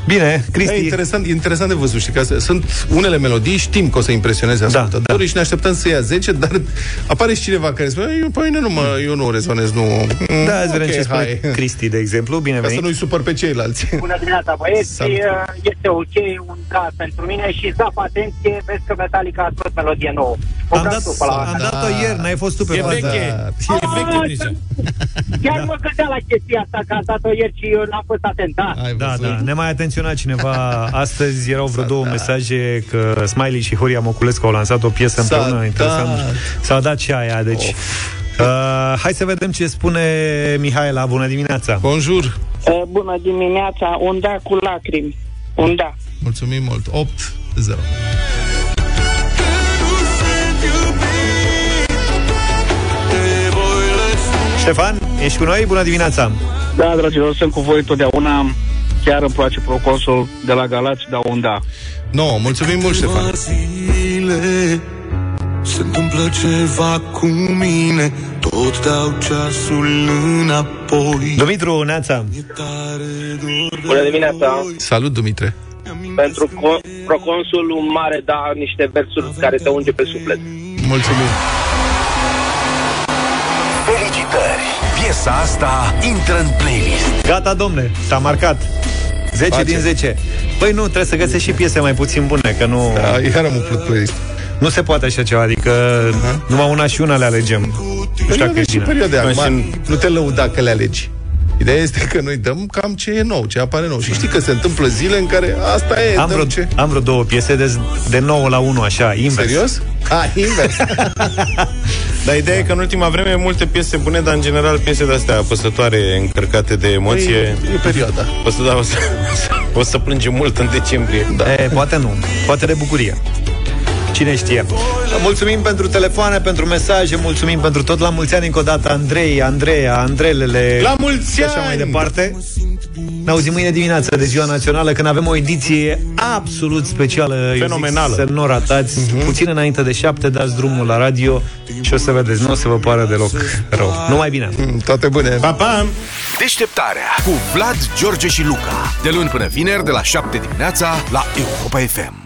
Bine, Cristi. E interesant, e interesant de văzut, știi, că astea- sunt unele melodii, știm că o să impresioneze Da, ascultătorii da, și ne așteptăm să ia 10, dar apare și cineva care spune, eu, păi, nu, mă, eu nu rezonez, nu... Mm, Da, îți vedem ok, ce spune hai. Cristi, de exemplu. Bine Ca să venit. nu-i supăr pe ceilalți. Bună dimineața, băieți. Salut. Este ok, un da pentru mine și zap, atenție, vezi că Metallica a scos melodie nouă. O Am dat dat, tu pe la am dat-o ieri, n-ai fost tu pe E fază. veche. Da. E veche deja. Chiar mă gândeam la chestia asta, că a dat-o ieri și eu n-am fost atent, da. Ai Da, văzut? da, ne mai atenționat cineva Astăzi erau vreo două mesaje Că Smiley și Horia Moculescu au lansat o piesă S-a împreună Interesant. dat. S-a dat și aia Deci uh, Hai să vedem ce spune Mihaela Bună dimineața Bonjour. Uh, bună dimineața, un da cu lacrimi. Un da. Mulțumim mult. 8 0. Ștefan, ești cu noi? Bună dimineața Da, dragilor, sunt cu voi totdeauna. Chiar îmi place Proconsul de la Galați, dar un da. No, mulțumim mult, Ștefan. zile Se întâmplă ceva cu mine Tot dau ceasul înapoi Dumitru, Neața Bună dimineața! Salut, Dumitre. Pentru co- proconsul un mare da, niște versuri care te unge pe suflet. Mulțumim. Felicitări! Piesa asta intră în playlist. Gata, domne, s-a marcat 10 Face. din 10 Păi nu, trebuie să găsești și piese mai puțin bune Că nu... Da, iar am umplut playlist. Nu se poate așa ceva Adică numai una și una le alegem Nu știu dacă e Perioade și bine perioade. Păi Acum, și- nu te lăuda că le alegi. Ideea este că noi dăm cam ce e nou, ce apare nou. Și știi că se întâmplă zile în care asta e, am dăm vreo, ce... am vreo două piese de, de 9 la 1 așa, invers Serios? A, invers. Dar ideea e că în ultima vreme multe piese bune, dar în general piese de-astea apăsătoare, încărcate de emoție. Păi, e perioada. O să, da, o, să, o să plângem mult în decembrie. Da. E, poate nu, poate de bucurie Cine știe Mulțumim pentru telefoane, pentru mesaje Mulțumim pentru tot La mulți ani încă o dată Andrei, Andreea, Andrelele La mulți Și așa ani! mai departe Ne auzim mâine dimineață de ziua națională Când avem o ediție absolut specială eu zic, Fenomenală. Să nu o ratați Puțin înainte de șapte dați drumul la radio Și o să vedeți, nu o să vă pară deloc rău Numai bine Mm, Toate bune. Pa, pa! Deșteptarea cu Vlad, George și Luca. De luni până vineri, de la 7 dimineața, la Europa FM.